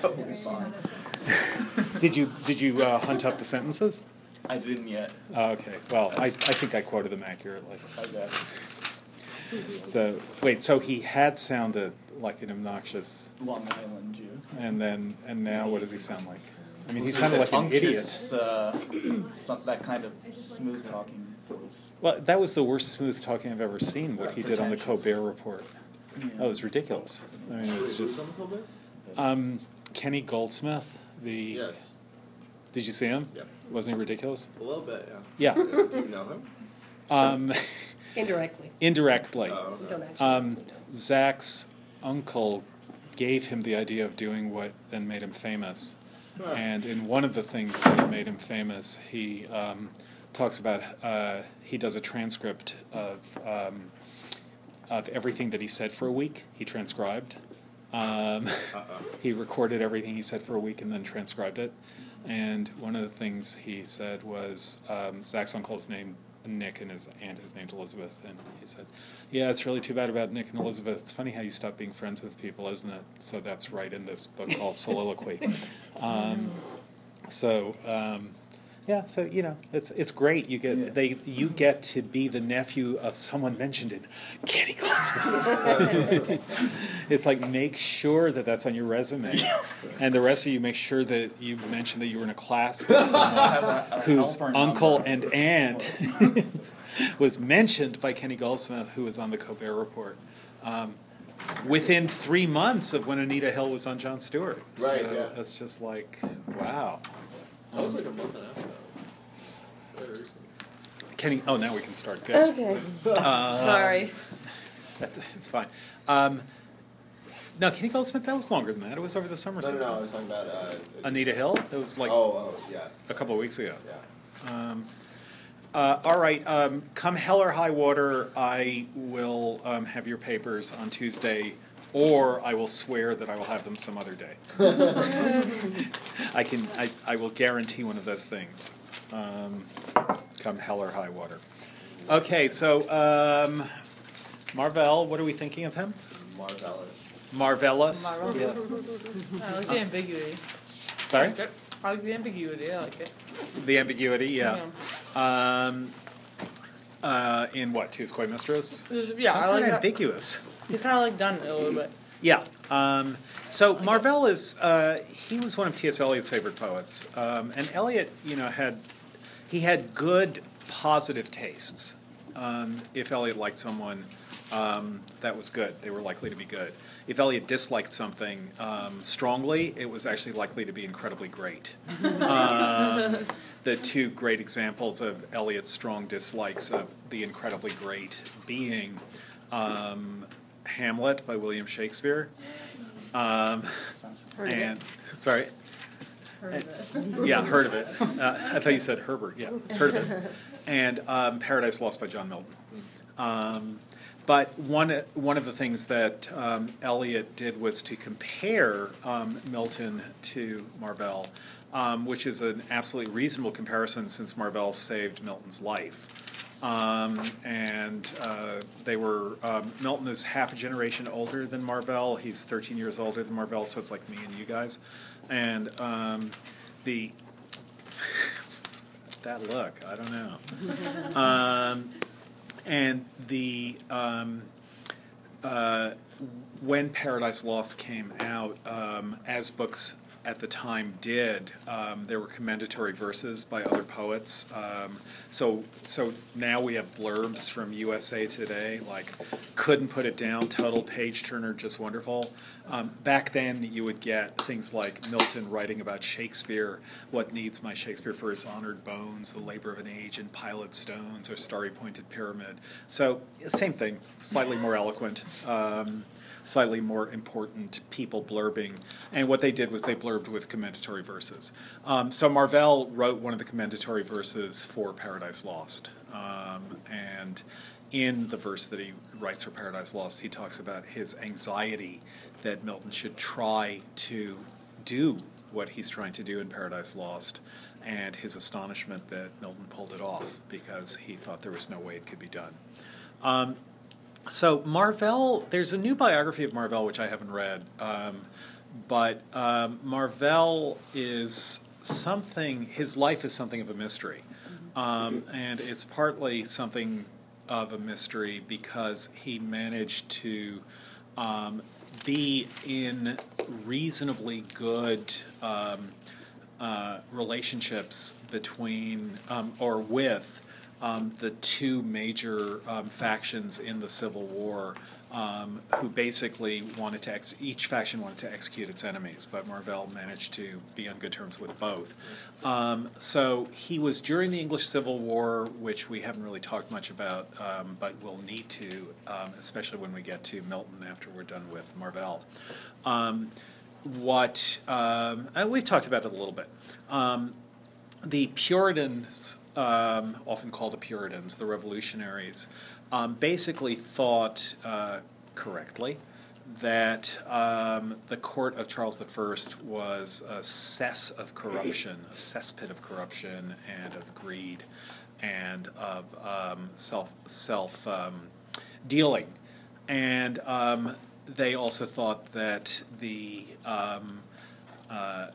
totally fine. Did you did you uh, hunt up the sentences? I didn't yet. Oh, okay. Well, I, I think I quoted them accurately. I got it. So wait, so he had sounded like an obnoxious, Long Island Jew. and then and now what does he sound like? I mean, he sounded like an idiot. Uh, some, that kind of smooth talking voice. Well, that was the worst smooth talking I've ever seen. What he did on the Pretentious. Colbert Report. That was ridiculous. I mean, it was just. Um, Kenny Goldsmith. The Yes. did you see him? Yeah. Wasn't he ridiculous? A little bit, yeah. Yeah. Do you know him? Um, Indirectly. indirectly. Oh, okay. don't actually. Um, Zach's uncle gave him the idea of doing what then made him famous. And in one of the things that made him famous, he um, talks about uh, he does a transcript of um, of everything that he said for a week. He transcribed. Um, he recorded everything he said for a week and then transcribed it. And one of the things he said was um, Zach's uncle's name Nick and his aunt is named Elizabeth, and he said, "Yeah, it's really too bad about Nick and Elizabeth. It's funny how you stop being friends with people, isn't it?" So that's right in this book called Soliloquy. Um, so. Um, yeah, so you know, it's it's great. You get Yeah. they you get to be the nephew of someone mentioned in Kenny Goldsmith. it's like make sure that that's on your resume, and the rest of you make sure that you mention that you were in a class with someone whose uncle and aunt was mentioned by Kenny Goldsmith, who was on the Colbert Report. Um, within three months of when Anita Hill was on Jon Stewart, Right, so yeah. it's just like wow. That was like a month and a half ago. Very recent. Kenny, oh, now we can start. Good. Okay, Uh, sorry. That's it's fine. Um, no, Kenny Goldsmith, that was longer than that. It was over the summer. No, no, no, I was talking about, uh. Anita Hill. It was like Oh, oh, yeah, a couple of weeks ago. yeah. Um, uh, all right. Um, come hell or high water, I will um, have your papers on Tuesday, or I will swear that I will have them some other day. I can. I, I will guarantee one of those things. Um, come hell or high water. Okay. So um, Marvell, what are we thinking of him? Marvelous. Marvellous. Marvel. Yes. I like the ambiguity. Sorry. I like the ambiguity. I like it. The ambiguity. Yeah. Um, uh, in what? To His Coy Mistress. Just- yeah, I Something like that. He's kind of like done it a little bit. Yeah. Um, so Marvell is uh, he was one of T.S. Eliot's favorite poets, um, and Eliot, you know, had he had good positive tastes. Um, if Eliot liked someone, um, that was good. They were likely to be good. If Eliot disliked something um, strongly, it was actually likely to be incredibly great. um, the two great examples of Eliot's strong dislikes of the incredibly great being um, Hamlet by William Shakespeare. Um, Heard and sorry, Heard yeah, heard of it. Uh, I thought you said Herbert. Yeah, heard of it. And um, Paradise Lost by John Milton. Um, but one one of the things that um, Eliot did was to compare um, Milton to Marvell, um, which is an absolutely reasonable comparison since Marvell saved Milton's life. Um, and uh, they were um, Milton is half a generation older than Marvell. He's 13 years older than Marvell, so it's like me and you guys. And um, the that look, I don't know. um, and the um, uh, when Paradise Lost came out, um, as books at the time did, um, there were commendatory verses by other poets. Um, so, so now we have blurbs from USA Today, like couldn't put it down, total page turner, just wonderful. Um, back then, you would get things like Milton writing about Shakespeare, what needs my Shakespeare for his honored bones, the labor of an age in pilot stones, or starry pointed pyramid. So, same thing, slightly more eloquent. Um, slightly more important people blurbing. And what they did was they blurbed with commendatory verses. Um, so Marvell wrote one of the commendatory verses for Paradise Lost. Um, and in the verse that he writes for Paradise Lost, he talks about his anxiety that Milton should try to do what he's trying to do in Paradise Lost, and his astonishment that Milton pulled it off because he thought there was no way it could be done. Um, so Marvell, there's a new biography of Marvell which I haven't read, um, but um, Marvell is something. His life is something of a mystery, um, and it's partly something of a mystery because he managed to um, be in reasonably good um, uh, relationships between um, or with um, the two major um, factions in the Civil War. Um, who basically wanted to ex- each faction wanted to execute its enemies, but Marvell managed to be on good terms with both. Um, so he was during the English Civil War, which we haven't really talked much about, um, but we'll need to, um, especially when we get to Milton after we're done with Marvell. Um, what um, we've talked about it a little bit. The Puritans, um, often called the Puritans, the revolutionaries, um, basically thought uh, correctly that um, the court of Charles I was a cess of corruption, a cesspit of corruption and of greed and of um, self self um, dealing, and um, they also thought that the um, uh,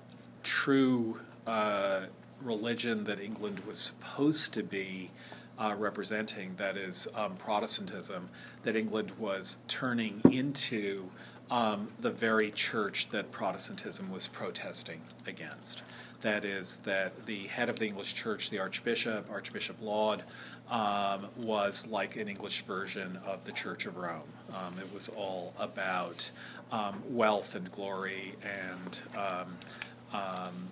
true uh, religion that England was supposed to be uh, representing, that is um, Protestantism, that England was turning into um, the very church that Protestantism was protesting against. That is, that the head of the English church, the Archbishop, Archbishop Laud, um, was like an English version of the Church of Rome. Um, it was all about um, wealth and glory and um, um,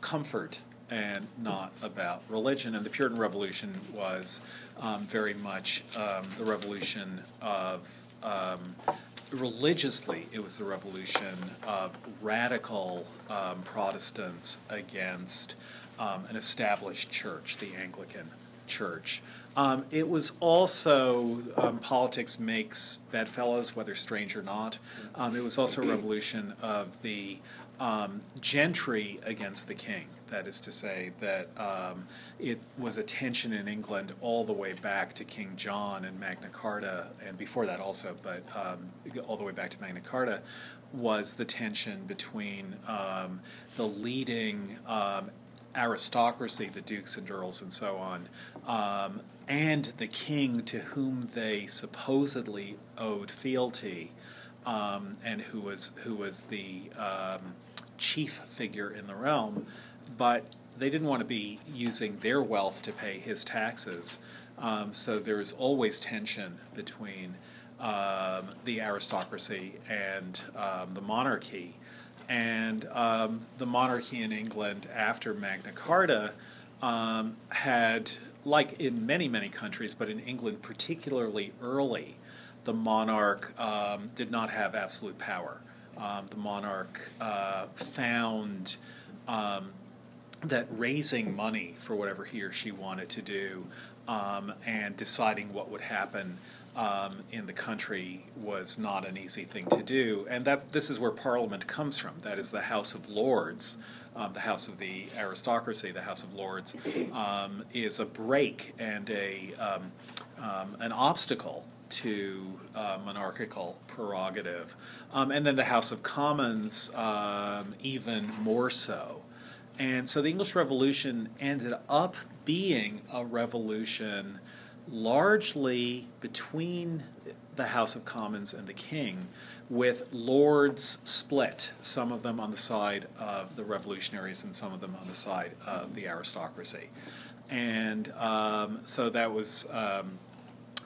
comfort and not about religion. And the Puritan Revolution was um, very much um, the revolution of, um, religiously, it was the revolution of radical um, Protestants against um, an established church, the Anglican Church. Um, it was also politics makes bedfellows, whether strange or not. It was also a revolution of the um, gentry against the king. That is to say, that um, it was a tension in England all the way back to King John and Magna Carta, and before that also, but um, all the way back to Magna Carta, was the tension between um, the leading um, aristocracy, the dukes and earls and so on, um, and the king to whom they supposedly owed fealty, um, and who was who was the um, chief figure in the realm, but they didn't want to be using their wealth to pay his taxes. Um, so there is always tension between um, the aristocracy and um, the monarchy. And um, the monarchy in England after Magna Carta um, had, like in many, many countries, but in England particularly early, the monarch um, did not have absolute power. Um, the monarch uh, found um, that raising money for whatever he or she wanted to do um, and deciding what would happen um, in the country was not an easy thing to do. And that this is where Parliament comes from. That is the House of Lords. Um, the House of the aristocracy, the House of Lords, um, is a break and a um, um, an obstacle to uh, monarchical prerogative, um, and then the House of Commons um, even more so. And so the English Revolution ended up being a revolution largely between the House of Commons and the King, with lords split, some of them on the side of the revolutionaries and some of them on the side of the aristocracy. And um, so that was um,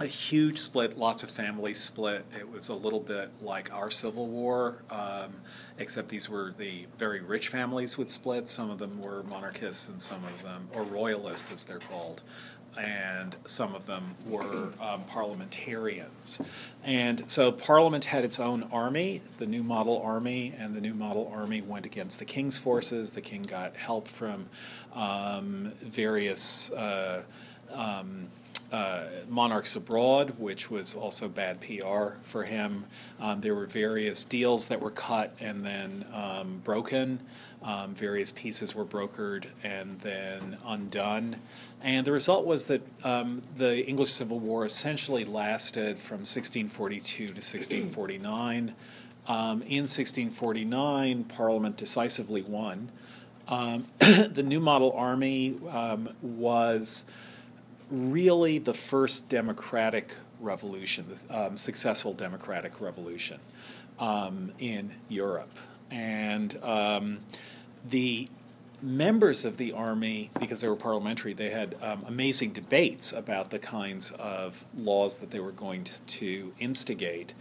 a huge split, lots of families split. It was a little bit like our Civil War, um, except these were the very rich families would split. Some of them were monarchists, and some of them, or royalists as they're called, and some of them were um, parliamentarians. And so Parliament had its own army, the New Model Army, and the New Model Army went against the King's forces. The King got help from um, various. Uh, um, uh, monarchs abroad, which was also bad PR for him. Um, there were various deals that were cut and then um, broken. Um, various peaces were brokered and then undone. And the result was that um, the English Civil War essentially lasted from 1642 to 1649. Um, in 1649, Parliament decisively won. Um, the New Model Army was really the first democratic revolution, um, successful democratic revolution um, in Europe. And um, the members of the army, because they were parliamentary, they had um, amazing debates about the kinds of laws that they were going to, to instigate.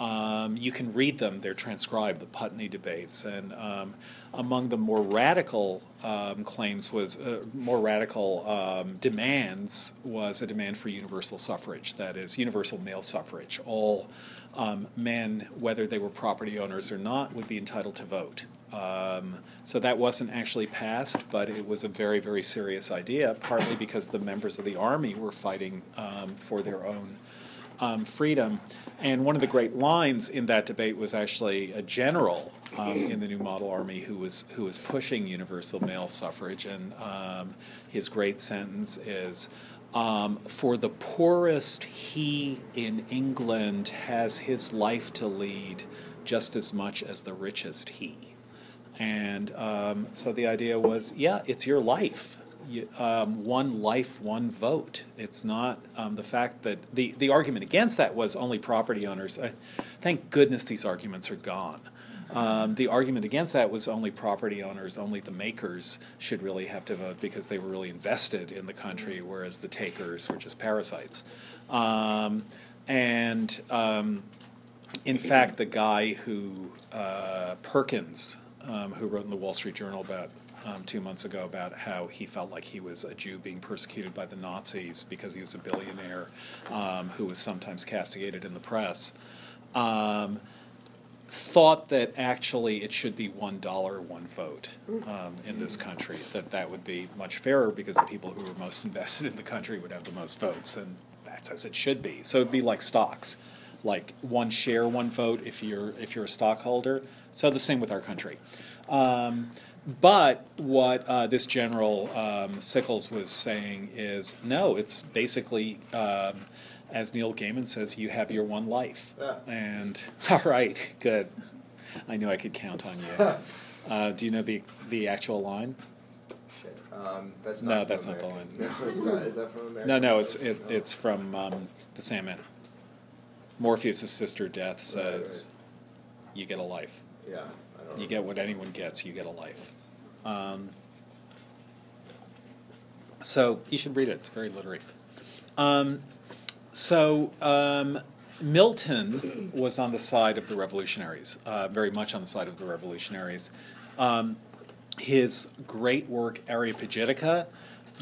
Um, you can read them; they're transcribed, the Putney debates, and um, among the more radical um, claims was uh, more radical um, demands was a demand for universal suffrage, that is, universal male suffrage. All um, men, whether they were property owners or not, would be entitled to vote. Um, so that wasn't actually passed, but it was a very, very serious idea, partly because the members of the army were fighting um, for their own um, freedom. And one of the great lines in that debate was actually a general um, in the New Model Army who was who was pushing universal male suffrage, and um, his great sentence is. Um, for the poorest, he in England has his life to lead just as much as the richest he. And um, so the idea was, yeah, it's your life. You, um, one life, one vote. It's not um, the fact that the, the argument against that was only property owners. Thank goodness these arguments are gone. Um, the argument against that was only property owners, only the makers should really have to vote because they were really invested in the country, whereas the takers were just parasites. Um, and um, in fact, the guy who, uh, Perkins, um, who wrote in the Wall Street Journal about um, two months ago about how he felt like he was a Jew being persecuted by the Nazis because he was a billionaire um, who was sometimes castigated in the press. Um, thought that actually it should be one dollar one vote um, in this country that that would be much fairer because the people who were most invested in the country would have the most votes and that's as it should be. So it'd be like stocks like one share one vote if you're if you're a stockholder. So the same with our country. Um, but what uh, this general um, Sickles was saying is no it's basically um, as Neil Gaiman says, you have your one life. Yeah. And all right, good. I knew I could count on you. Uh, do you know the the actual line? Um, that's not No, that's not the line. No, not. Is that from American? No, no, it's it, Oh. it's from um, the Sandman. Morpheus' sister Death Right, says, "You get a life. Yeah, I don't You get what anyone gets. You get a life." Um, so you should read it. It's very literary. Um, so um, Milton was on the side of the revolutionaries, uh, very much on the side of the revolutionaries. Um, his great work Areopagitica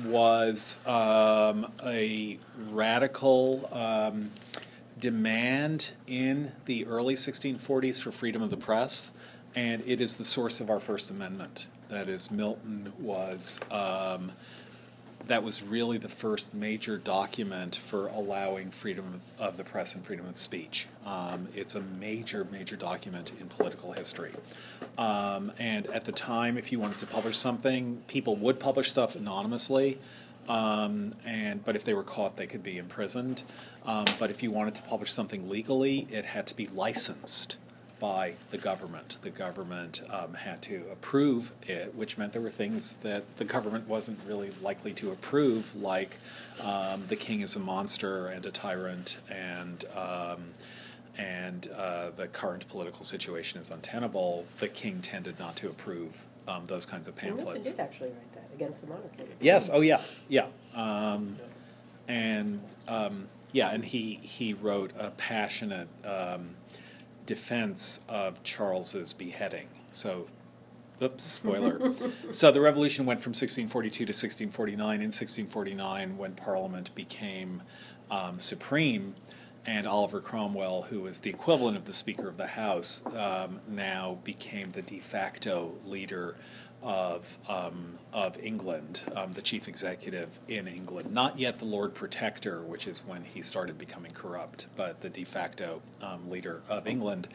was um, a radical um, demand in the early 1640s for freedom of the press, and it is the source of our First Amendment. That is, Milton was. That was really the first major document for allowing freedom of the press and freedom of speech. Um, it's a major, major document in political history. Um, and at the time, if you wanted to publish something, people would publish stuff anonymously. Um, and but if they were caught, they could be imprisoned. Um, but if you wanted to publish something legally, it had to be licensed by the government. The government um, had to approve it, which meant there were things that the government wasn't really likely to approve, like um, the king is a monster and a tyrant, and um, and uh, the current political situation is untenable. The king tended not to approve um, those kinds of pamphlets. did actually write that against the monarchy. Yes. Oh, yeah. Yeah. Um, and um, yeah, and he he wrote a passionate um, defense of Charles's beheading. So, oops, spoiler. so the revolution went from 1642 to 1649. In 1649, when Parliament became um, supreme, and Oliver Cromwell, who was the equivalent of the Speaker of the House, um, now became the de facto leader of um, of England, um, the chief executive in England. Not yet the Lord Protector, which is when he started becoming corrupt, but the de facto um, leader of England.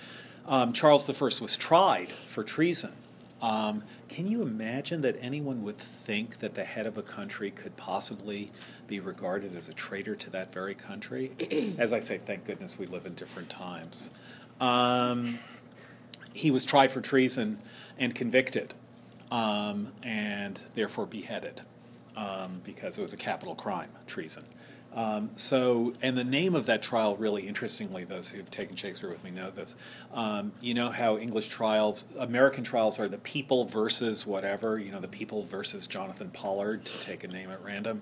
Um, Charles I was tried for treason. Um, can you imagine that anyone would think that the head of a country could possibly be regarded as a traitor to that very country? As I say, thank goodness we live in different times. Um, he was tried for treason and convicted, um, and therefore beheaded um, because it was a capital crime, treason. Um, so, and the name of that trial, really interestingly, those who've taken Shakespeare with me know this. Um, you know how English trials, American trials are the people versus whatever, you know, the people versus Jonathan Pollard, to take a name at random,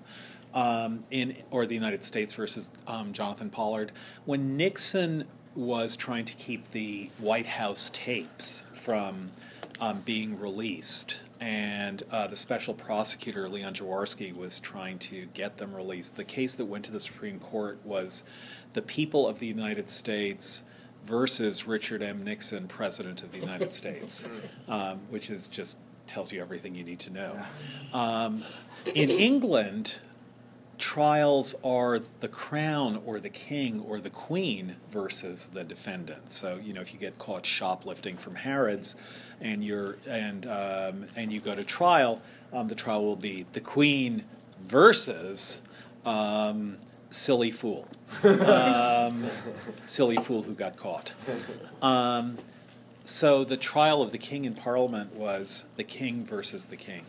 um, in, or the United States versus um, Jonathan Pollard. When Nixon was trying to keep the White House tapes from um, being released, and uh, the special prosecutor Leon Jaworski was trying to get them released. The case that went to the Supreme Court was the people of the United States versus Richard M. Nixon, President of the United States, um, which is just tells you everything you need to know. Um, in England, trials are the crown or the king or the queen versus the defendant. So you know if you get caught shoplifting from Harrods, and you're and um, and you go to trial, um, the trial will be the queen versus um, silly fool, um, silly fool who got caught. Um, so the trial of the king in Parliament was the king versus the king.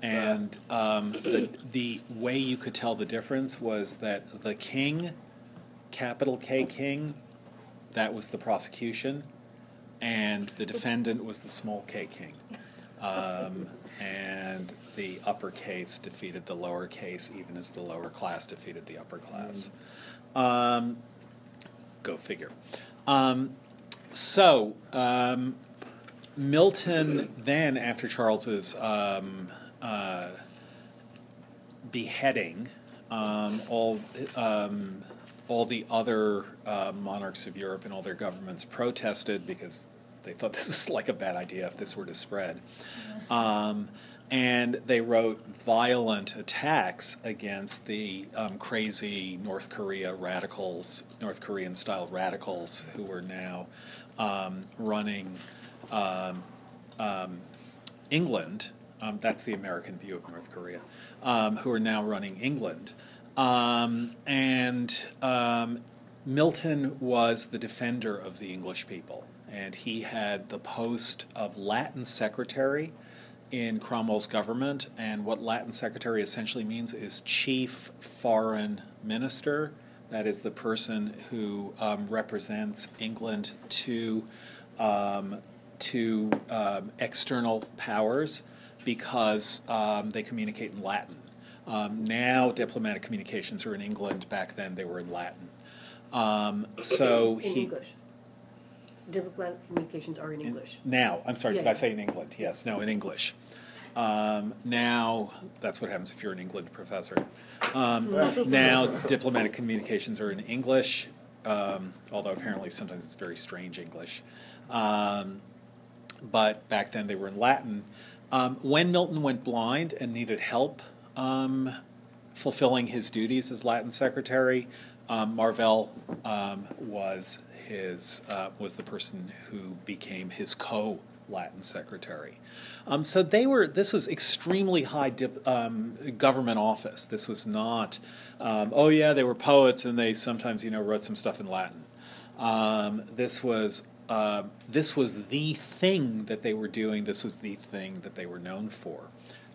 And um, the, the way you could tell the difference was that the king, capital K king, that was the prosecution, and the defendant was the small k king. Um, and the uppercase defeated the lowercase, even as the lower class defeated the upper class. Um, go figure. Um, so, um, Milton then, after Charles's um, uh, beheading, um, all all the other uh, monarchs of Europe and all their governments protested because they thought this is like a bad idea if this were to spread. Um, and they wrote violent attacks against the um, crazy North Korea radicals, North Korean style radicals who were now um, running um, um, England. Um, that's the American view of North Korea, um, who are now running England. Um, and um, Milton was the defender of the English people, and he had the post of Latin secretary in Cromwell's government. And what Latin secretary essentially means is chief foreign minister. That is the person who um, represents England to um, to um, external powers because um, they communicate in Latin. Um, now diplomatic communications are in England. Back then they were in Latin. Um, so In he English. Diplomatic communications are in in- English. now, I'm sorry, did Yeah. I say in England? Yes, no, in English. Um, now, that's what happens if you're an England professor. Um, now, diplomatic communications are in English, um, although apparently sometimes it's very strange English. Um, but back then they were in Latin. Um, when Milton went blind and needed help um, fulfilling his duties as Latin secretary, um, Marvell um, was his uh, was the person who became his co Latin secretary. Um, so they were. This was extremely high dip, um, government office. This was not. Um, oh yeah, they were poets and they sometimes you know wrote some stuff in Latin. Um, this was uh, this was the thing that they were doing. This was the thing that they were known for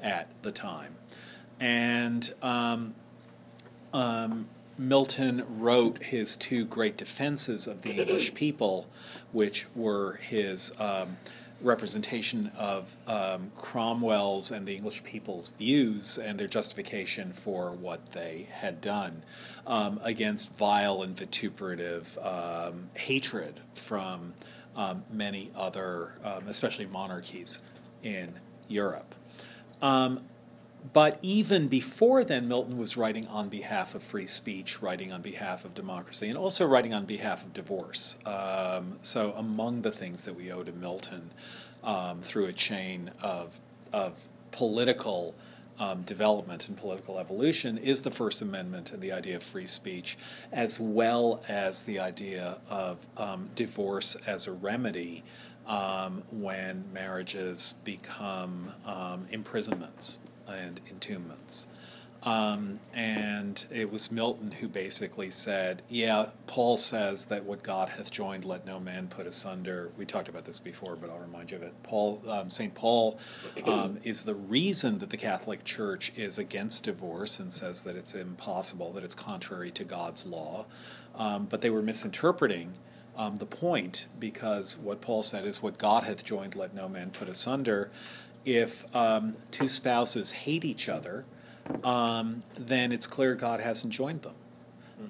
at the time, and um, um, Milton wrote his two great defenses of the English people, which were his um, representation of um, Cromwell's and the English people's views and their justification for what they had done um, against vile and vituperative um, hatred from um, many other, um, especially monarchies in Europe. Um, but even before then, Milton was writing on behalf of free speech, writing on behalf of democracy, and also writing on behalf of divorce. Um, so, among the things that we owe to Milton um, through a chain of, of political um, development and political evolution is the First Amendment and the idea of free speech, as well as the idea of um, divorce as a remedy um, when marriages become um, imprisonments and entombments. Um, and it was Milton who basically said, Yeah, Paul says that what God hath joined, let no man put asunder. We talked about this before, but I'll remind you of it. Paul, um, St. Paul um, is the reason that the Catholic Church is against divorce and says that it's impossible, that it's contrary to God's law. Um, but they were misinterpreting um, the point because what Paul said is, What God hath joined, let no man put asunder. If um, two spouses hate each other, um, then it's clear God hasn't joined them.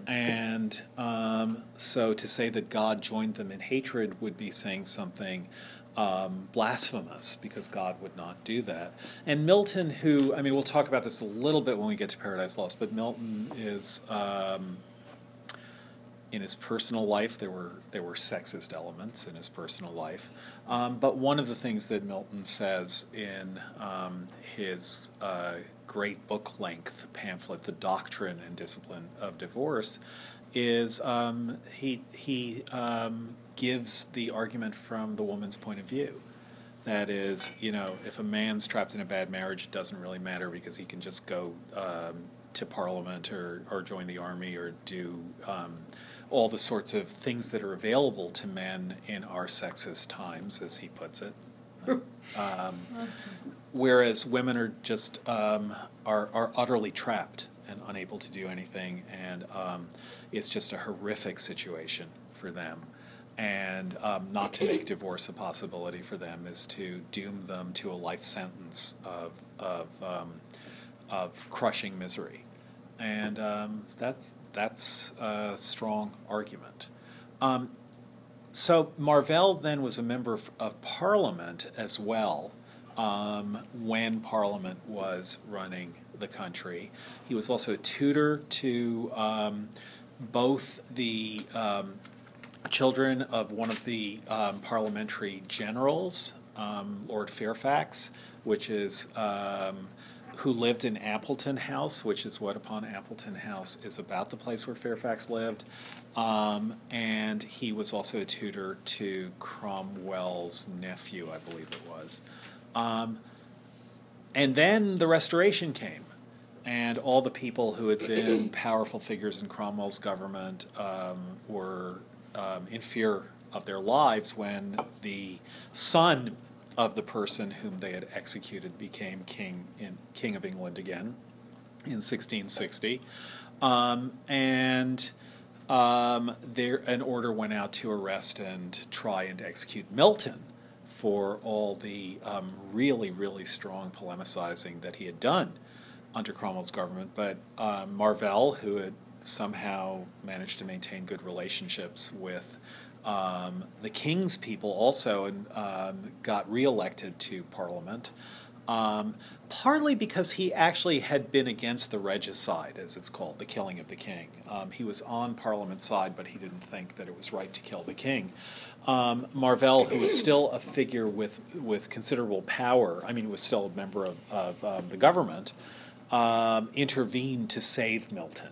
And um, so to say that God joined them in hatred would be saying something um, blasphemous because God would not do that. And Milton, who, I mean, we'll talk about this a little bit when we get to Paradise Lost, but Milton is. Um, in his personal life, there were there were sexist elements in his personal life, um, but one of the things that Milton says in um, his uh, great book length pamphlet, "The Doctrine and Discipline of Divorce," is um, he he um, gives the argument from the woman's point of view. That is, you know, if a man's trapped in a bad marriage, it doesn't really matter because he can just go um, to Parliament or or join the army or do um, all the sorts of things that are available to men in our sexist times, as he puts it. um, whereas women are just um, are are utterly trapped and unable to do anything, and um, it's just a horrific situation for them. And um, not to make divorce a possibility for them is to doom them to a life sentence of of um, of crushing misery, and um, that's that's a strong argument. Um, so Marvell then was a member of, of Parliament as well um, when Parliament was running the country. He was also a tutor to um, both the um, children of one of the um, parliamentary generals, um, Lord Fairfax, which is um, who lived in Appleton House, which is what upon Appleton House is about the place where Fairfax lived. Um, and he was also a tutor to Cromwell's nephew, I believe it was. Um, and then the Restoration came, and all the people who had been powerful figures in Cromwell's government um, were um, in fear of their lives when the son of the person whom they had executed became king in king of England again in 1660, um, and um, there an order went out to arrest and try and execute Milton for all the um, really really strong polemicizing that he had done under Cromwell's government. But um, Marvell, who had somehow managed to maintain good relationships with um, the king's people also um, got reelected to parliament, um, partly because he actually had been against the regicide, as it's called, the killing of the king. Um, he was on parliament's side, but he didn't think that it was right to kill the king. Um, Marvell, who was still a figure with, with considerable power, I mean, was still a member of, of um, the government, intervened to save Milton.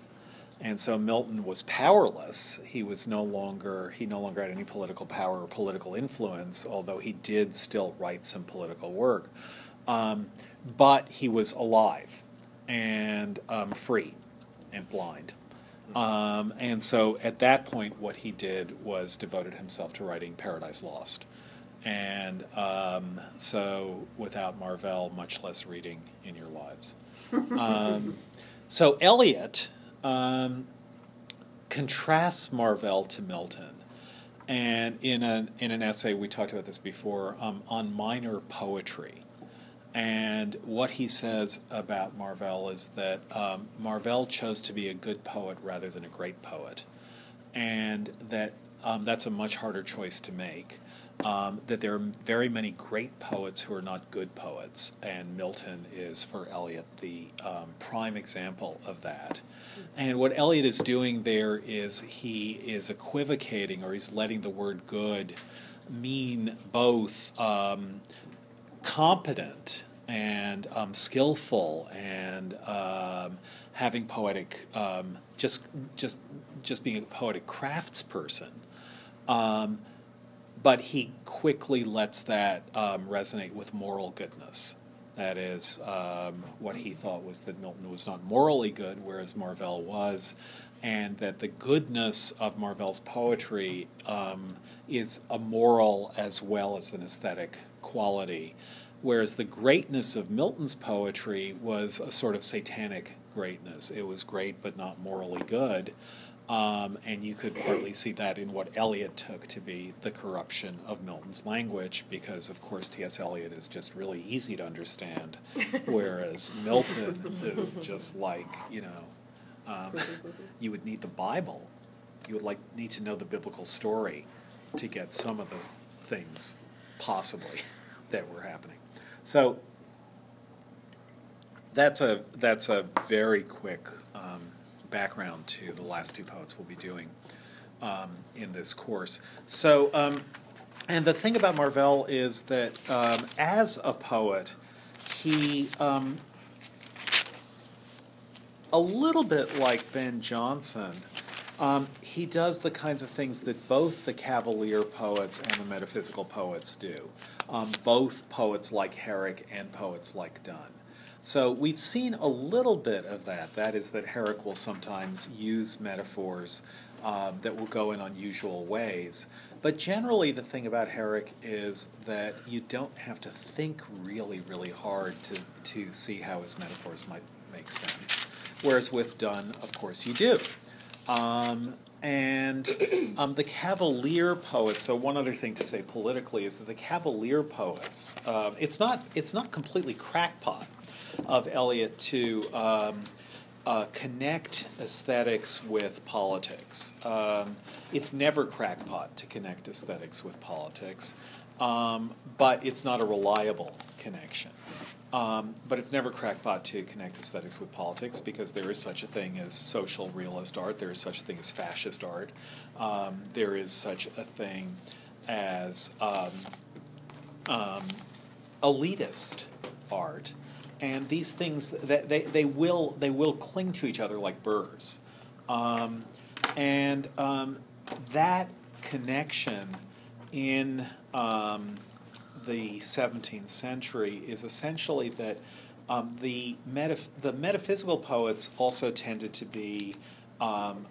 And so Milton was powerless. He was no longer he no longer had any political power or political influence, although he did still write some political work. Um, but he was alive and um, free and blind. Um, and so at that point, what he did was devoted himself to writing Paradise Lost. And um, so without Marvell, much less reading in your lives. Um, so Eliot um, contrasts Marvell to Milton. And in, a, in an essay, we talked about this before, um, on minor poetry. And what he says about Marvell is that um, Marvell chose to be a good poet rather than a great poet. And that um, that's a much harder choice to make. Um, that there are very many great poets who are not good poets, and Milton is, for Eliot, the um, prime example of that. And what Eliot is doing there is he is equivocating, or he's letting the word good mean both um, competent and um, skillful and um, having poetic, um, just just just being a poetic craftsperson. Um, but he quickly lets that um, resonate with moral goodness That is, um, what he thought was that Milton was not morally good, whereas Marvell was, and that the goodness of Marvell's poetry um, is a moral as well as an aesthetic quality, whereas the greatness of Milton's poetry was a sort of satanic greatness. It was great but not morally good. Um, and you could partly see that in what Eliot took to be the corruption of Milton's language, because of course T.S. Eliot is just really easy to understand, whereas Milton is just like you know, um, you would need the Bible, you would like need to know the biblical story to get some of the things possibly that were happening. So that's a that's a very quick background to the last two poets we'll be doing um, in this course. So, um, and the thing about Marvell is that um, as a poet, he um, a little bit like Ben Jonson. Um, he does the kinds of things that both the Cavalier poets and the metaphysical poets do. Um, both poets like Herrick and poets like Donne. So we've seen a little bit of that. That is, that Herrick will sometimes use metaphors um, that will go in unusual ways. But generally, the thing about Herrick is that you don't have to think really, really hard to, to see how his metaphors might make sense. Whereas with Donne, of course, you do. Um, and um, the Cavalier poets. So one other thing to say politically is that the Cavalier poets. Uh, it's not. It's not completely crackpot of Eliot to um, uh, connect aesthetics with politics. Um, it's never crackpot to connect aesthetics with politics, um, but it's not a reliable connection. Um, but it's never crackpot to connect aesthetics with politics because there is such a thing as social realist art. There is such a thing as fascist art. Um, there is such a thing as um, um, elitist art, and these things that they, they will they will cling to each other like burrs, um, and um, that connection in um, the 17th century is essentially that um, the, metaph- the metaphysical poets also tended to be um,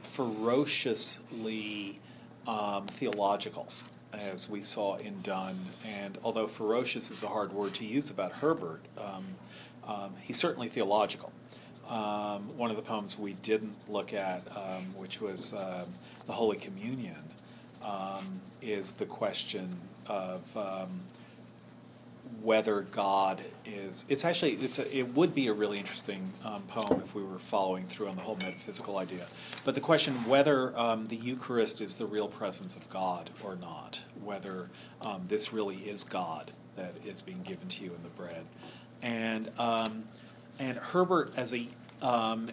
ferociously um, theological, as we saw in Donne. And although ferocious is a hard word to use about Herbert, um, um, he's certainly theological. Um, one of the poems we didn't look at, um, which was um, the Holy Communion, um, is the question of whether God is. It's actually it's a, it would be a really interesting um, poem if we were following through on the whole metaphysical idea. But the question whether um, the Eucharist is the real presence of God or not, whether um, this really is God that is being given to you in the bread, and um, and Herbert as a um,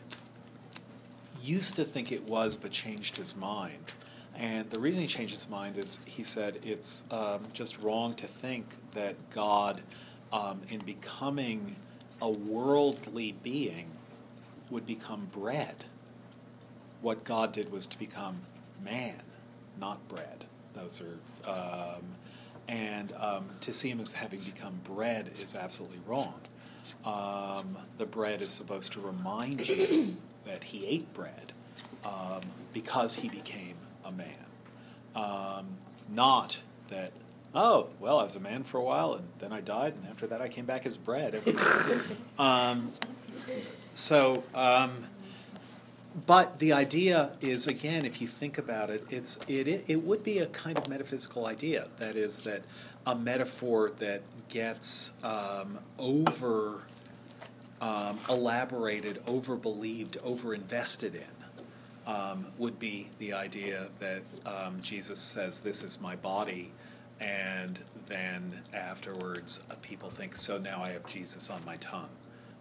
used to think it was, but changed his mind. And the reason he changed his mind is he said it's um, just wrong to think that God, um, in becoming a worldly being, would become bread. What God did was to become man, not bread. Those are, um, and um, to see him as having become bread is absolutely wrong. Um, the bread is supposed to remind you that he ate bread um, because he became a man. Um, not that, oh, well, I was a man for a while and then I died and after that I came back as bread. um, so, um, but the idea is again, if you think about it, it's it, it it would be a kind of metaphysical idea. That is that a metaphor that gets um, over um, elaborated, over believed, over invested in um, would be the idea that um, Jesus says, This is my body, and then afterwards uh, people think, So now I have Jesus on my tongue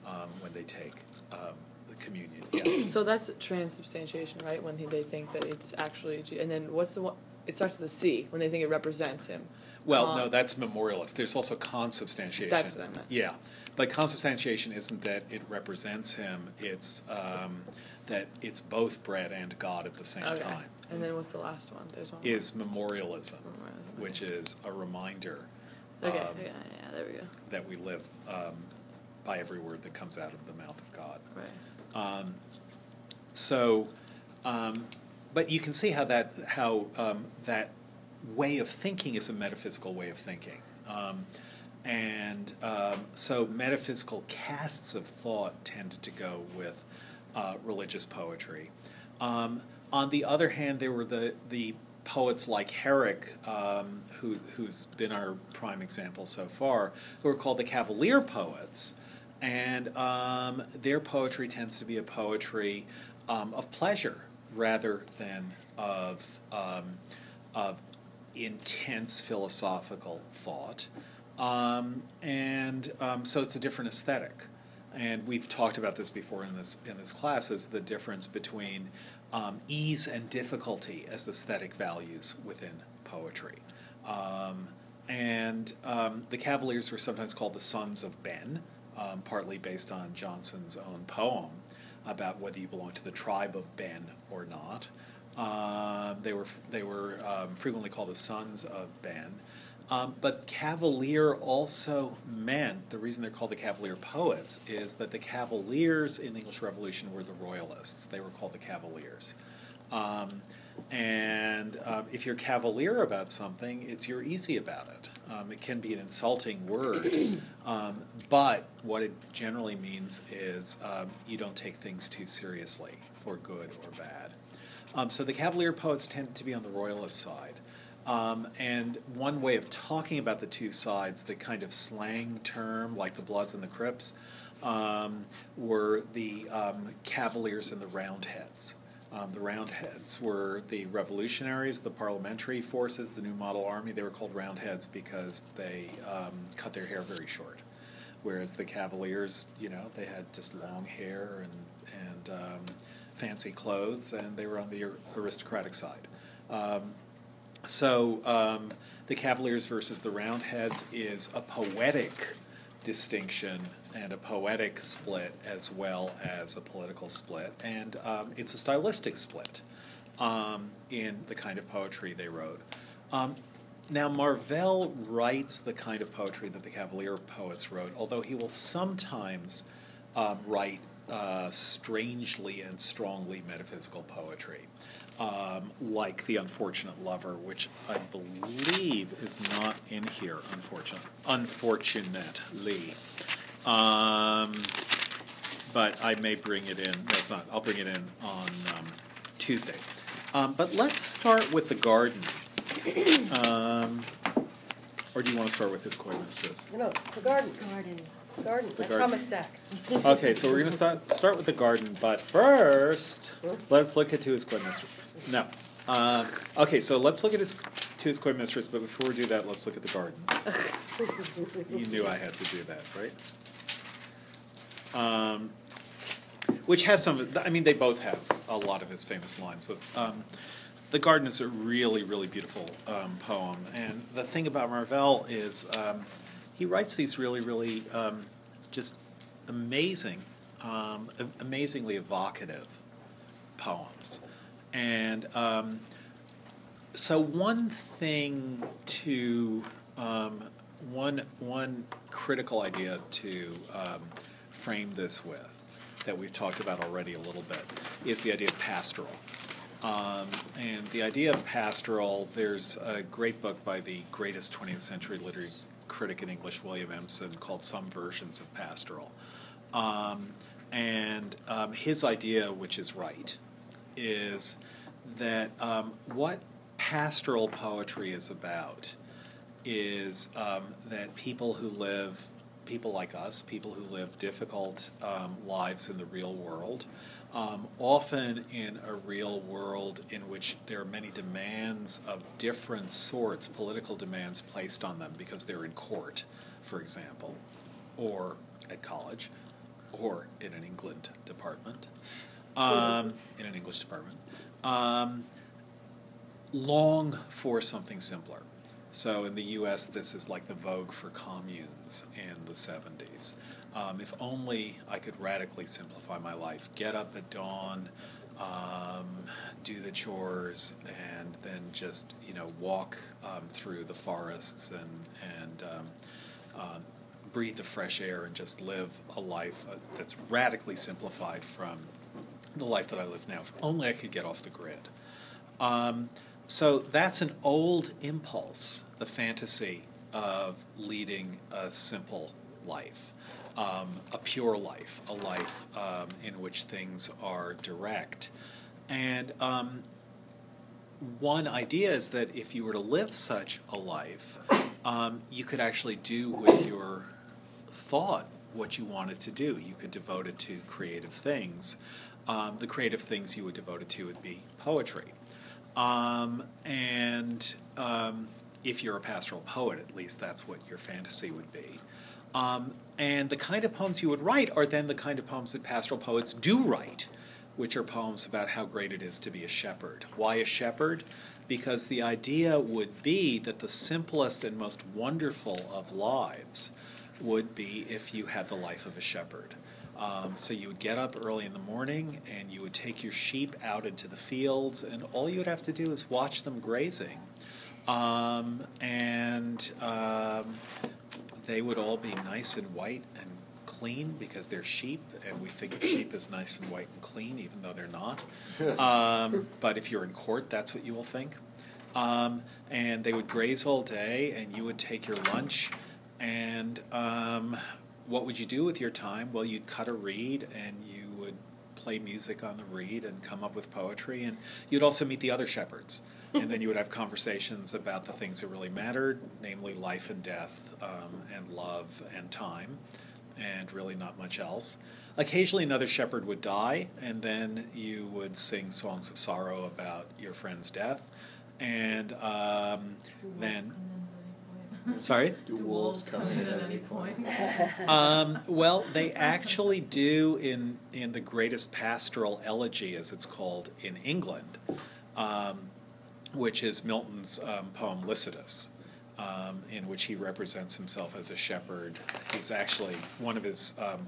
um, when they take um, the communion. Yeah. So that's transubstantiation, right? When they think that it's actually, Je- and then what's the one? It starts with a C when they think it represents him. Well, no, Um, that's memorialist. There's also consubstantiation. That's what I meant. Yeah, but consubstantiation isn't that it represents him. It's um, that it's both bread and God at the same Okay. time. And then what's the last one? There's one. more. Is memorialism, Memorialism, which is a reminder Okay, um, yeah, yeah, there we go. that we live um, by every word that comes out of the mouth of God. Right. Um, so, um, but you can see how that how um, that way of thinking is a metaphysical way of thinking, um, and um, so metaphysical casts of thought tended to go with uh, religious poetry. Um, on the other hand, there were the the poets like Herrick, um, who who's been our prime example so far, who are called the Cavalier poets, and um, their poetry tends to be a poetry um, of pleasure rather than of um, of intense philosophical thought, um, and so it's a different aesthetic. And we've talked about this before in this in this class is the difference between um, ease and difficulty as aesthetic values within poetry. Um, and um, the Cavaliers were sometimes called the Sons of Ben, um, partly based on Jonson's own poem about whether you belong to the tribe of Ben or not. Um, they were they were um, frequently called the Sons of Ben. Um, but Cavalier also meant the reason they're called the Cavalier poets is that the Cavaliers in the English Revolution were the Royalists. They were called the Cavaliers. Um, and um, if you're cavalier about something, it's you're easy about it. Um, it can be an insulting word, um, but what it generally means is um, you don't take things too seriously, for good or bad. Um, so the Cavalier poets tend to be on the royalist side. Um, and one way of talking about the two sides, the kind of slang term, like the Bloods and the Crips, um, were the um, Cavaliers and the Roundheads. Um, the Roundheads were the revolutionaries, the parliamentary forces, the New Model Army. They were called Roundheads because they um, cut their hair very short. Whereas the Cavaliers, you know, they had just long hair and, and um, fancy clothes, and they were on the aristocratic side. Um, so um, the Cavaliers versus the Roundheads is a poetic distinction and a poetic split as well as a political split, and um, it's a stylistic split um, in the kind of poetry they wrote. Um, now, Marvell writes the kind of poetry that the Cavalier poets wrote, although he will sometimes um, write uh, strangely and strongly metaphysical poetry um, like The Unfortunate Lover, which I believe is not in here, unfortunately. Unfortunately. Um, but I may bring it in. That's not. I'll bring it in on um, Tuesday. Um, but let's start with the garden. Um, or do you want to start with his coy mistress? No, the garden, Garden. Garden, The garden. Okay, so we're going to start start with the garden, but first, let's look at to his coy mistress. No. Um, okay, so let's look at his to his coy mistress, but before we do that, let's look at the garden. you knew I had to do that, right? Um, which has some. I mean, they both have a lot of his famous lines, but um, the garden is a really, really beautiful um, poem. And the thing about Marvell is um, he writes these really, really um, just amazing, um, amazingly evocative poems. And um, so one thing to um, one one critical idea to um, frame this with that we've talked about already a little bit is the idea of pastoral. Um, and the idea of pastoral, there's a great book by the greatest 20th century literary critic in English, William Empson, called Some Versions of Pastoral. Um, and um, his idea, which is right, is that um, what pastoral poetry is about is um, that people who live, people like us, people who live difficult um, lives in the real world, um, often in a real world in which there are many demands of different sorts, political demands placed on them because they're in court, for example, or at college, or in an England department, um, in an English department. Um, long for something simpler. So in the U.S., this is like the vogue for communes in the 70s. Um, if only I could radically simplify my life, get up at dawn, um, do the chores, and then just you know walk um, through the forests and and um, um, breathe the fresh air and just live a life uh, that's radically simplified from the life that I live now. If only I could get off the grid. Um, so that's an old impulse, the fantasy of leading a simple life, um, a pure life, a life um, in which things are direct. And um, one idea is that if you were to live such a life, um, you could actually do with your thought what you wanted to do. You could devote it to creative things. Um, the creative things you would devote it to would be poetry. Um, and if you're a pastoral poet, at least that's what your fantasy would be. Um, and the kind of poems you would write are then the kind of poems that pastoral poets do write, which are poems about how great it is to be a shepherd. Why a shepherd? Because the idea would be that the simplest and most wonderful of lives would be if you had the life of a shepherd. Um, so you would get up early in the morning and you would take your sheep out into the fields, and all you would have to do is watch them grazing. Um, and um, they would all be nice and white and clean because they're sheep, and we think of sheep as nice and white and clean, even though they're not. Um, but if you're in court, that's what you will think. Um, and they would graze all day, and you would take your lunch. And um, what would you do with your time? Well, you'd cut a reed, and you would play music on the reed and come up with poetry. And you'd also meet the other shepherds. And then you would have conversations about the things that really mattered, namely life and death, um, and love and time, and really not much else. Occasionally, another shepherd would die, and then you would sing songs of sorrow about your friend's death, and um, then. Sorry? Do wolves come in at any point? Um, well, they actually do in in the greatest pastoral elegy, as it's called in England, um, which is Milton's um, poem Lycidas, um, in which he represents himself as a shepherd. He's actually one of his um,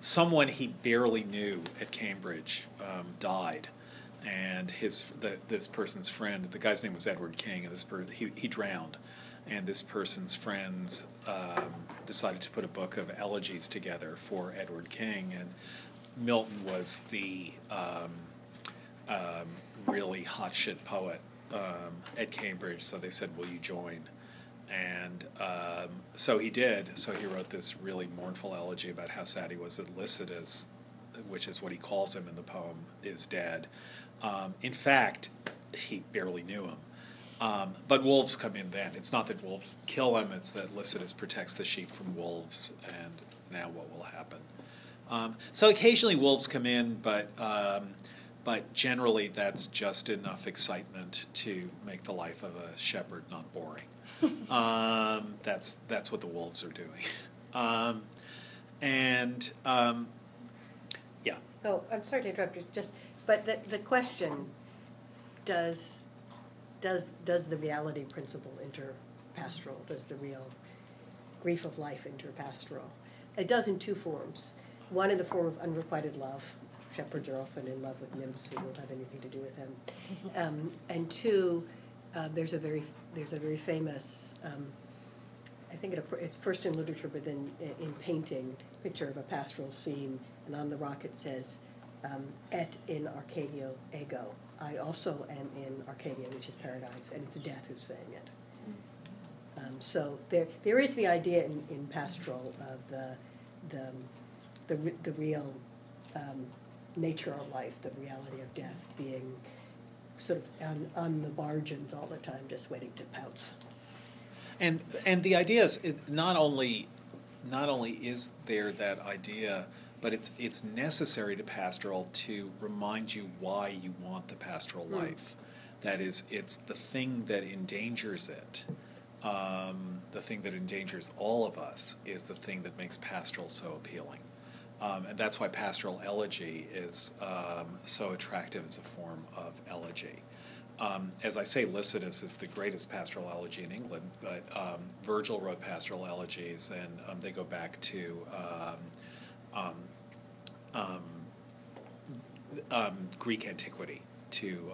someone he barely knew at Cambridge um, died. And his the, this person's friend, the guy's name was Edward King, and this per, he, he drowned and this person's friends um, decided to put a book of elegies together for Edward King, and Milton was the um, um, really hot shit poet um, at Cambridge, so they said, "Will you join?" And um, so he did. So he wrote this really mournful elegy about how sad he was that Lycidas, which is what he calls him in the poem, is dead. Um, in fact, he barely knew him. Um, but wolves come in then. It's not that wolves kill him, it's that Lycidas protects the sheep from wolves, and now what will happen? Um, so occasionally wolves come in, but, um, but generally that's just enough excitement to make the life of a shepherd not boring. um, that's, that's what the wolves are doing. Um, and um, yeah, Oh, I'm sorry to interrupt you, just, but the, the question, does, does, does the reality principle enter pastoral? Does the real grief of life enter pastoral? It does in two forms. One in the form of unrequited love. Shepherds are often in love with nymphs who don't have anything to do with them. Um, and two, uh, there's a very, there's a very famous, um, I think it, it's first in literature, but then in, in painting, picture of a pastoral scene, and on the rock it says, um, "Et in Arcadia ego." I also am in Arcadia, which is paradise, and it's death who's saying it. Um, so there, there is the idea in, in pastoral of the, the, the, the real um, nature of life, the reality of death, being sort of on, on the margins all the time, just waiting to pounce. And and the idea is it not only not only is there that idea, but it's it's necessary to pastoral to remind you why you want the pastoral life. That is, it's the thing that endangers it. Um, the thing that endangers all of us is the thing that makes pastoral so appealing. Um, and that's why pastoral elegy is um, so attractive as a form of elegy. Um, as I say, Lycidas is the greatest pastoral elegy in England, but um, Virgil wrote pastoral elegies, and um, they go back to um, Greek antiquity to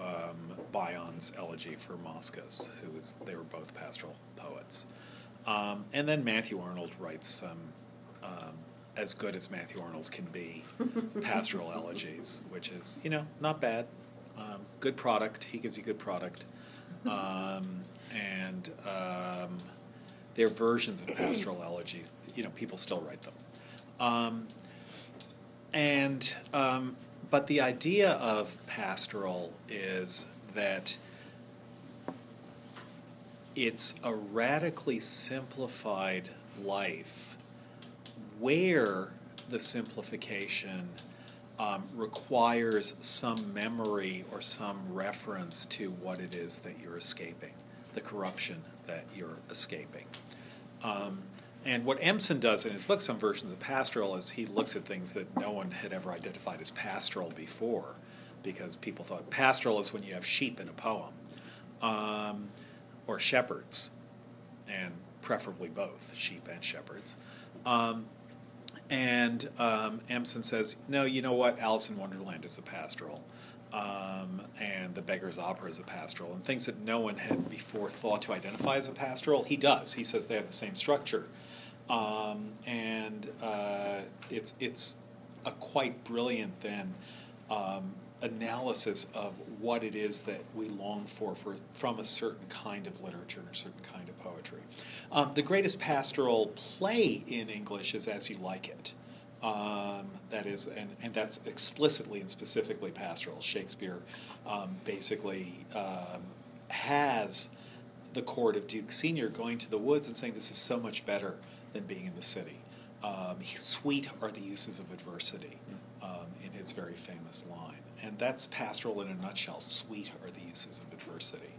Bion's elegy for Moschus, who was they were both pastoral poets. And then Matthew Arnold writes some as good as Matthew Arnold can be pastoral elegies, which is you know not bad, um, good product. He gives you good product, um, and um, their versions of pastoral elegies. You know, people still write them. Um, and um, but the idea of pastoral is that it's a radically simplified life where the simplification um, requires some memory or some reference to what it is that you're escaping, the corruption that you're escaping. Um, and what Empson does in his book, some versions of pastoral, is he looks at things that no one had ever identified as pastoral before, because people thought pastoral is when you have sheep in a poem, um, or shepherds, and preferably both sheep and shepherds. Um, and um, says, no, you know what? Alice in Wonderland is a pastoral. Um, and the Beggar's Opera is a pastoral, and things that no one had before thought to identify as a pastoral, he does. He says they have the same structure, um, and uh, it's it's a quite brilliant then um, analysis of what it is that we long for, for from a certain kind of literature and a certain kind of poetry. Um, the greatest pastoral play in English is As You Like It. Um, that is, and, and that's explicitly and specifically pastoral. Shakespeare um, basically um, has the court of Duke Senior going to the woods and saying, "This is so much better than being in the city." Um, sweet are the uses of adversity, um, in his very famous line, and that's pastoral in a nutshell. Sweet are the uses of adversity.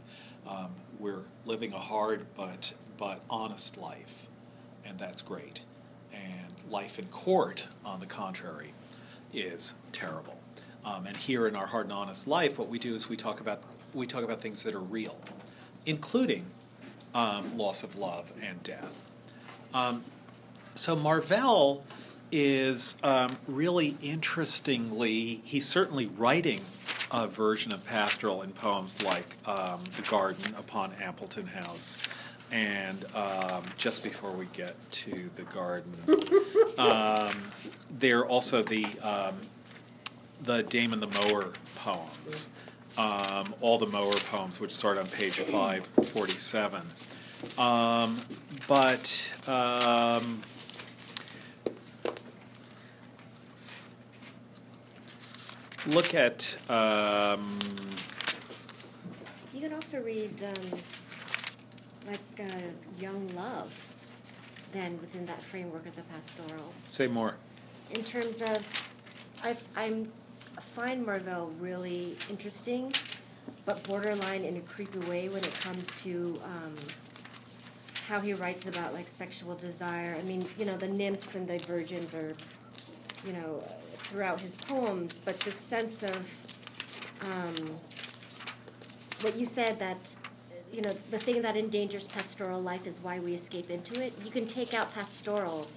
Um, we're living a hard but but honest life, and that's great and life in court, on the contrary, is terrible. Um, and here in our hard and honest life, what we do is we talk about we talk about things that are real, including um, loss of love and death. Um, so Marvell is um, really interestingly, he's certainly writing a version of pastoral in poems like um, The Garden upon Appleton House and um, just before we get to the garden, um, there are also the um, the Damon the Mower poems, um, all the Mower poems, which start on page five forty seven. Um, but look at um, You can also read um, like uh, young love, then within that framework of the pastoral. say more. In terms of, I I'm find Marvell really interesting, but borderline in a creepy way when it comes to um, how he writes about like sexual desire. I mean, you know, the nymphs and the virgins are, you know, throughout his poems, but this sense of um, what you said that you know the thing that endangers pastoral life is why we escape into it. You can take out pastoral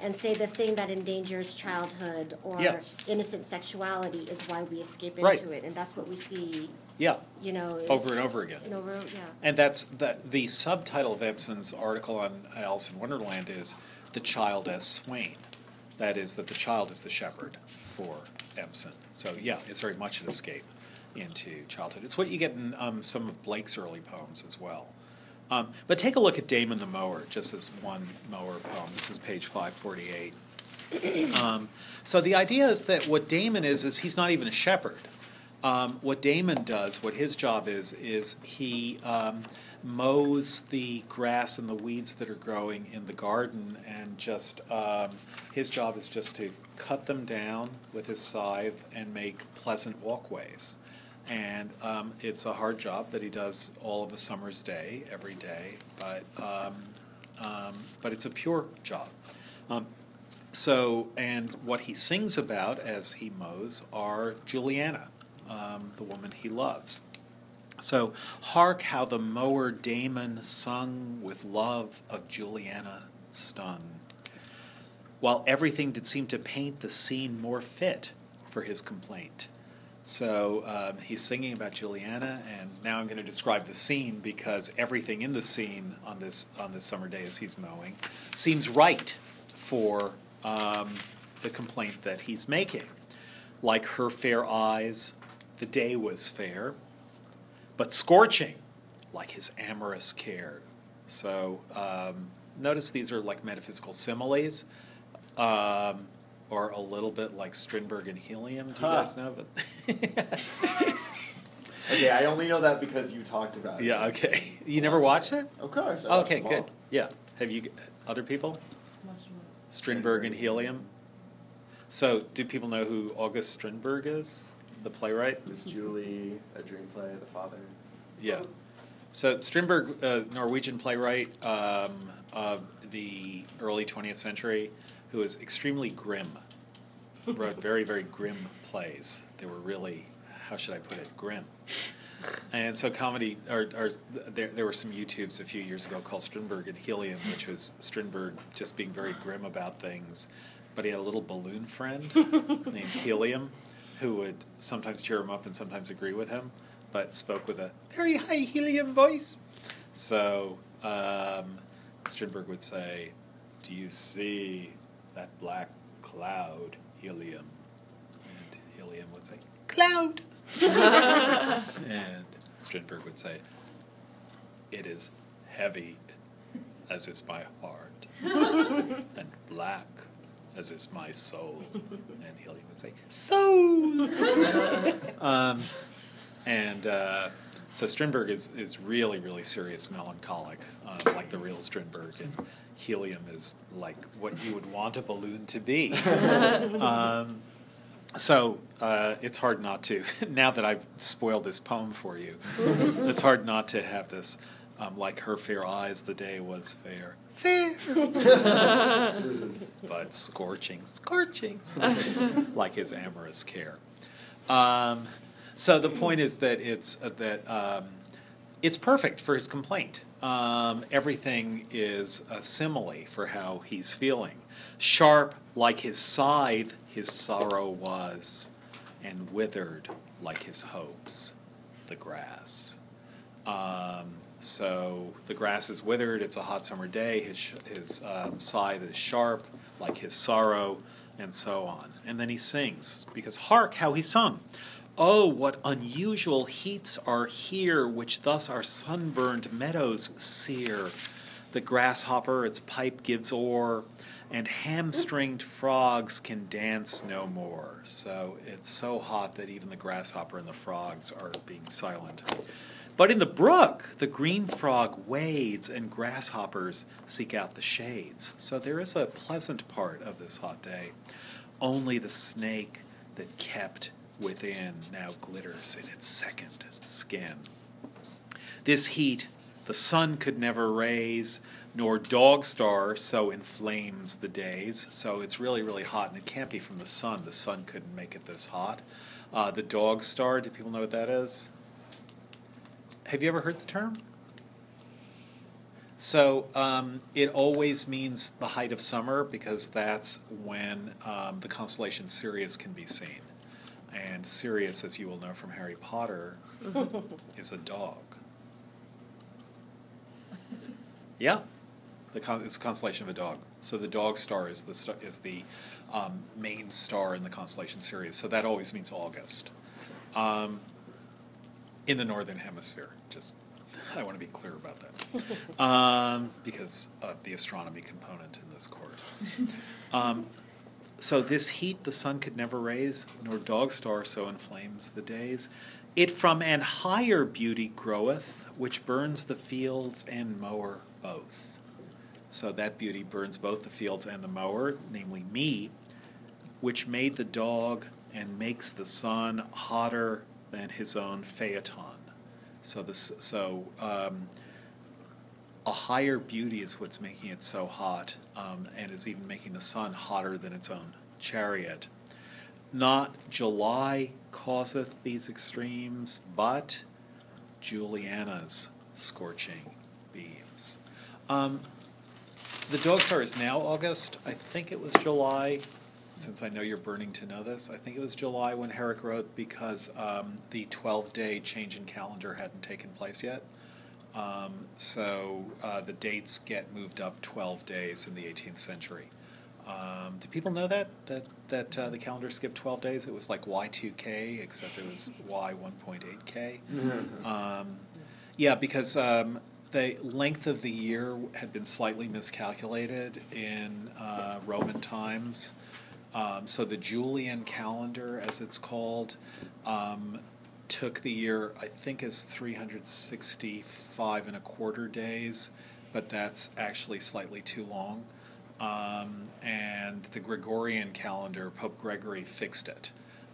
and say the thing that endangers childhood or Yeah. innocent sexuality is why we escape into Right. it, and that's what we see. Yeah, You know, over and over again. and over, yeah. And that's the the subtitle of Empson's article on Alice in Wonderland is "The Child as Swain." That is that the child is the shepherd for Empson. So yeah, it's very much an escape into childhood. It's what you get in um, some of Blake's early poems as well. Um, but take a look at Damon the Mower, just as one mower poem. This is page five forty eight. Um, so the idea is that what Damon is is he's not even a shepherd. Um, what Damon does, what his job is, is he um, mows the grass and the weeds that are growing in the garden, and just um, his job is just to cut them down with his scythe and make pleasant walkways. And um, it's a hard job that he does all of a summer's day, every day, but um, um, but it's a pure job. Um, so, and what he sings about as he mows are Juliana, um, the woman he loves. So, hark how the mower Damon sung with love of Juliana stun, while everything did seem to paint the scene more fit for his complaint. So um, he's singing about Juliana, and now I'm going to describe the scene because everything in the scene on this on this summer day as he's mowing seems right for um, the complaint that he's making. Like her fair eyes, the day was fair, but scorching, like his amorous care. So um, notice these are like metaphysical similes. Um, or a little bit like Strindberg and helium. Do you Huh. guys know? But Okay, I only know that because you talked about it. yeah, okay. You never watched it? Of course. I Okay, good. all. Yeah. Have you other people? Strindberg and helium. So, do people know who August Strindberg is? The playwright? Miss Julie a dream play? The father. Yeah. So Strindberg, uh, Norwegian playwright um, of the early 20th century, who was extremely grim, wrote very, very grim plays. They were really, how should I put it, grim. And so comedy, or, or there, there were some YouTubes a few years ago called Strindberg and Helium, which was Strindberg just being very grim about things. But he had a little balloon friend named Helium who would sometimes cheer him up and sometimes agree with him, but spoke with a very high helium voice. So um, Strindberg would say, Do you see that black cloud, Helium? And Helium would say, Cloud! and Strindberg would say, It is heavy, as is my heart, and black, as is my soul. And Helium would say, Soul! um, and uh, so Strindberg is, is really, really serious melancholic, uh, like the real Strindberg. And Helium is like what you would want a balloon to be. um, so uh, it's hard not to, now that I've spoiled this poem for you, it's hard not to have this, um, like her fair eyes, the day was fair. Fair! but scorching, scorching, like his amorous care. Um, so the point is that it's uh, that um, it's perfect for his complaint. Um, everything is a simile for how he's feeling. Sharp like his scythe, his sorrow was, and withered like his hopes, the grass. Um, so the grass is withered. It's a hot summer day. His his um, scythe is sharp, like his sorrow, and so on. And then he sings because hark how he sung. Oh, what unusual heats are here, which thus our sunburned meadows sear. The grasshopper its pipe gives o'er, and hamstringed frogs can dance no more. So it's so hot that even the grasshopper and the frogs are being silent. But in the brook, the green frog wades, and grasshoppers seek out the shades. So there is a pleasant part of this hot day. Only the snake that kept within now glitters in its second skin. This heat the sun could never raise, nor dog star so inflames the days. So it's really, really hot, and it can't be from the sun. The sun couldn't make it this hot. Uh, the dog star, do people know what that is? Have you ever heard the term? So um, it always means the height of summer because that's when um, the constellation Sirius can be seen. And Sirius, as you will know from Harry Potter, is a dog. Yeah, the con- it's a constellation of a dog. So the dog star is the st- is the um, main star in the constellation Sirius. So that always means August um, in the northern hemisphere. Just I want to be clear about that um, because of the astronomy component in this course. Um, so this heat the sun could never raise, nor dog star so inflames the days. It from an higher beauty groweth, which burns the fields and mower both. So that beauty burns both the fields and the mower, namely me, which made the dog and makes the sun hotter than his own phaeton. So this, so um, a higher beauty is what's making it so hot, um, and is even making the sun hotter than its own chariot. Not July causeth these extremes, but Juliana's scorching beams. Um, the dog star is now August. I think it was July since I know you're burning to know this, I think it was July when Herrick wrote because um, the 12 day change in calendar hadn't taken place yet. Um, so uh, the dates get moved up 12 days in the 18th century. Um, do people know that that that uh, the calendar skipped 12 days? It was like Y2K, except it was Y1.8K. Um, yeah, because um, the length of the year had been slightly miscalculated in uh, Roman times. Um, so the Julian calendar, as it's called, um, took the year, I think, as 365 and a quarter days, but that's actually slightly too long. Um, and the Gregorian calendar, Pope Gregory fixed it.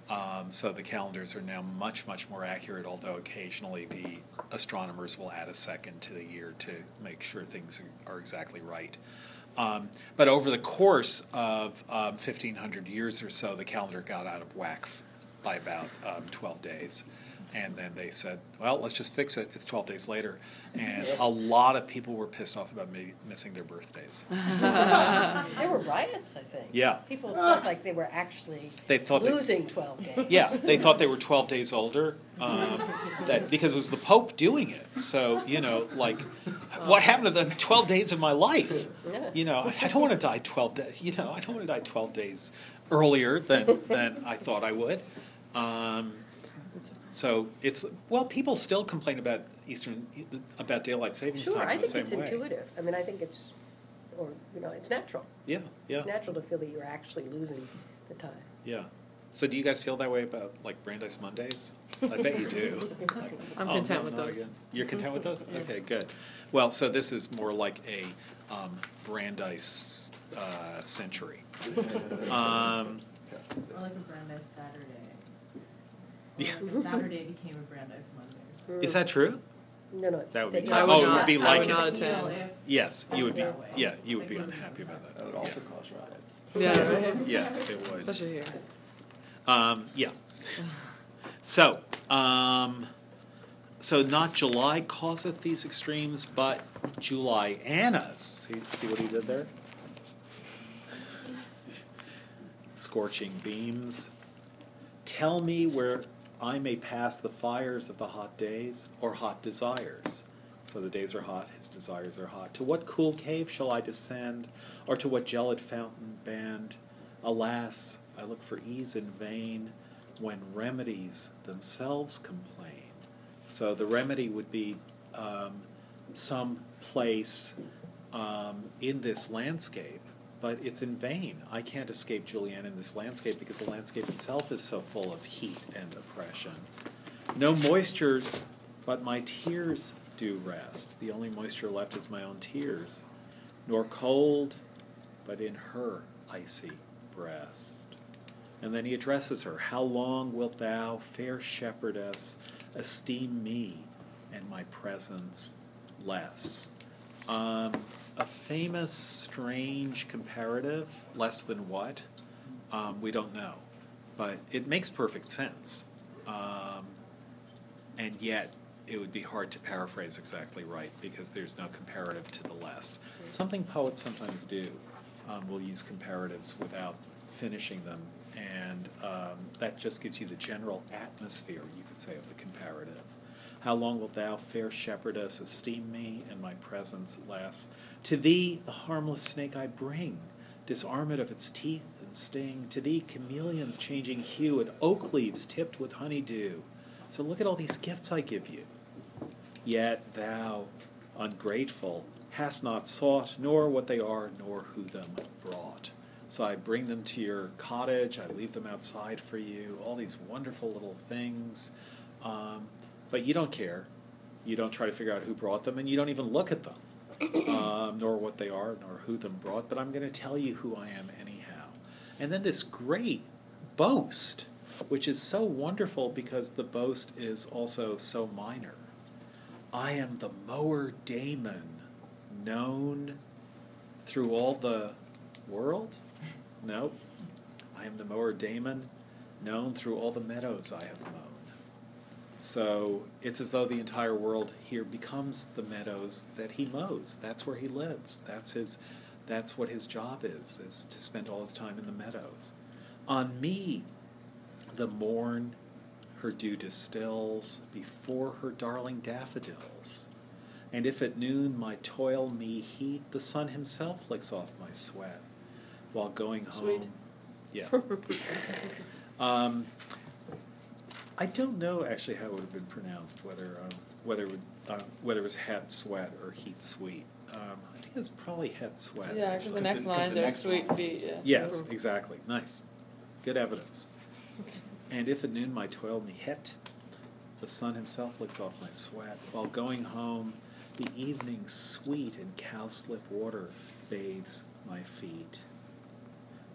Um, so the calendars are now much, much more accurate, although occasionally the astronomers will add a second to the year to make sure things are exactly right. Um, but over the course of um, 1500 years or so, the calendar got out of whack by about um, 12 days. And then they said, well, let's just fix it. It's 12 days later. And a lot of people were pissed off about me missing their birthdays. There were riots, I think. Yeah. People felt like they were actually They thought they- losing twelve days. Yeah, they thought they were 12 days older um, that because it was the Pope doing it. So, you know, like, what happened to the 12 days of my life? Yeah. You know, I I don't want to die 12 days, you know, I don't want to die 12 days earlier than, than I thought I would. Um, so it's, well, people still complain about Eastern, about daylight savings Sure, time I in the think same it's way. intuitive. I mean, I think it's, or, you know, it's natural. Yeah, yeah, It's natural to feel that you're actually losing the time. yeah. So do you guys feel that way about like Brandeis Mondays? I bet you do. I'm Oh, content no, with not those. again. You're content with those? Yeah. Okay, good. Well, so this is more like a um, Brandeis uh, century. Um, I like a Brandeis Saturday. Yeah. Saturday became a Brandeis Monday. is that true? No, no. it's That would be just tough. I Oh, it would be I like would it. not attend. if- Yes, you would be. Yeah, you would be unhappy about that. That would Yeah. also cause riots. Yeah, right. Yes, it would. Especially here. Um, yeah. So, um, so not July causeth these extremes, but Julianas. See, see what he did there? Scorching beams. Tell me where I may pass the fires of the hot days or hot desires. So the days are hot, his desires are hot. To what cool cave shall I descend, or to what gelid fountain bend? Alas, I look for ease in vain when remedies themselves complain. So the remedy would be um, some place um, in this landscape, but it's in vain. I can't escape Julianne in this landscape because the landscape itself is so full of heat and oppression. No moistures, but my tears do rest. The only moisture left is my own tears. Nor cold, but in her icy breast. And then he addresses her How long wilt thou, fair shepherdess, esteem me and my presence less? Um, a famous, strange comparative, less than what? Um, we don't know. But it makes perfect sense. Um, and yet, it would be hard to paraphrase exactly right because there's no comparative to the less. Something poets sometimes do. Um, will use comparatives without finishing them, and um, that just gives you the general atmosphere, you could say, of the comparative. How long wilt thou, fair shepherdess, esteem me and my presence less? To thee the harmless snake I bring, disarm it of its teeth and sting. To thee chameleons changing hue and oak leaves tipped with honeydew. So look at all these gifts I give you. Yet thou, ungrateful, hast not sought nor what they are, nor who them brought. So I bring them to your cottage, I leave them outside for you, all these wonderful little things. Um, but you don't care. You don't try to figure out who brought them, and you don't even look at them, um, nor what they are, nor who them brought. But I'm going to tell you who I am anyhow. And then this great boast, which is so wonderful because the boast is also so minor. I am the mower Damon, known through all the world? Nope. I am the mower Damon, known through all the meadows I have mown. So it's as though the entire world here becomes the meadows that he mows. That's where he lives. That's his that's what his job is, is to spend all his time in the meadows. On me the morn her dew distills before her darling daffodils. And if at noon my toil me heat, the sun himself licks off my sweat while going home. Sweet. Yeah. um, I don't know actually how it would have been pronounced, whether um, whether it would, uh, whether it was het sweat or heat sweet. Um, I think it's probably het sweat. Yeah, because the next lines the are next sweet line- feet, yeah. Yes, exactly. Nice. Good evidence. And if at noon my toil me het, the sun himself licks off my sweat. While going home, the evening sweet in cowslip water bathes my feet.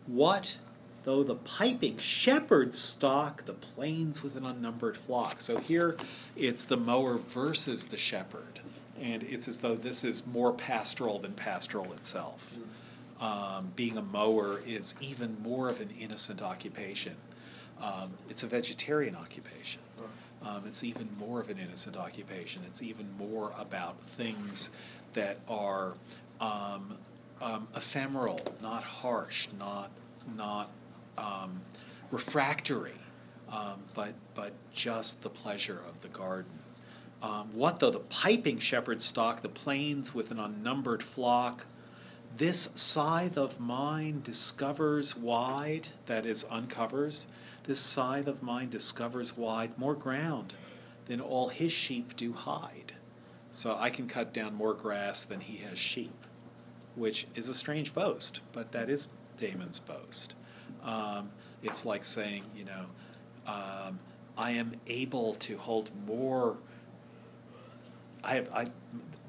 What though the piping shepherds stalk the plains with an unnumbered flock? So here it's the mower versus the shepherd. And it's as though this is more pastoral than pastoral itself. Um, being a mower is even more of an innocent occupation. Um, it's a vegetarian occupation. Um, it's even more of an innocent occupation. It's even more about things that are um, um, ephemeral, not harsh, not not um, refractory, um, but but just the pleasure of the garden. Um, what though the piping shepherds stalk the plains with an unnumbered flock? This scythe of mine discovers wide, that is, uncovers, this scythe of mine discovers wide more ground than all his sheep do hide. So I can cut down more grass than he has sheep, which is a strange boast, but that is Damon's boast. Um, it's like saying, you know, um, I am able to hold more. I have I,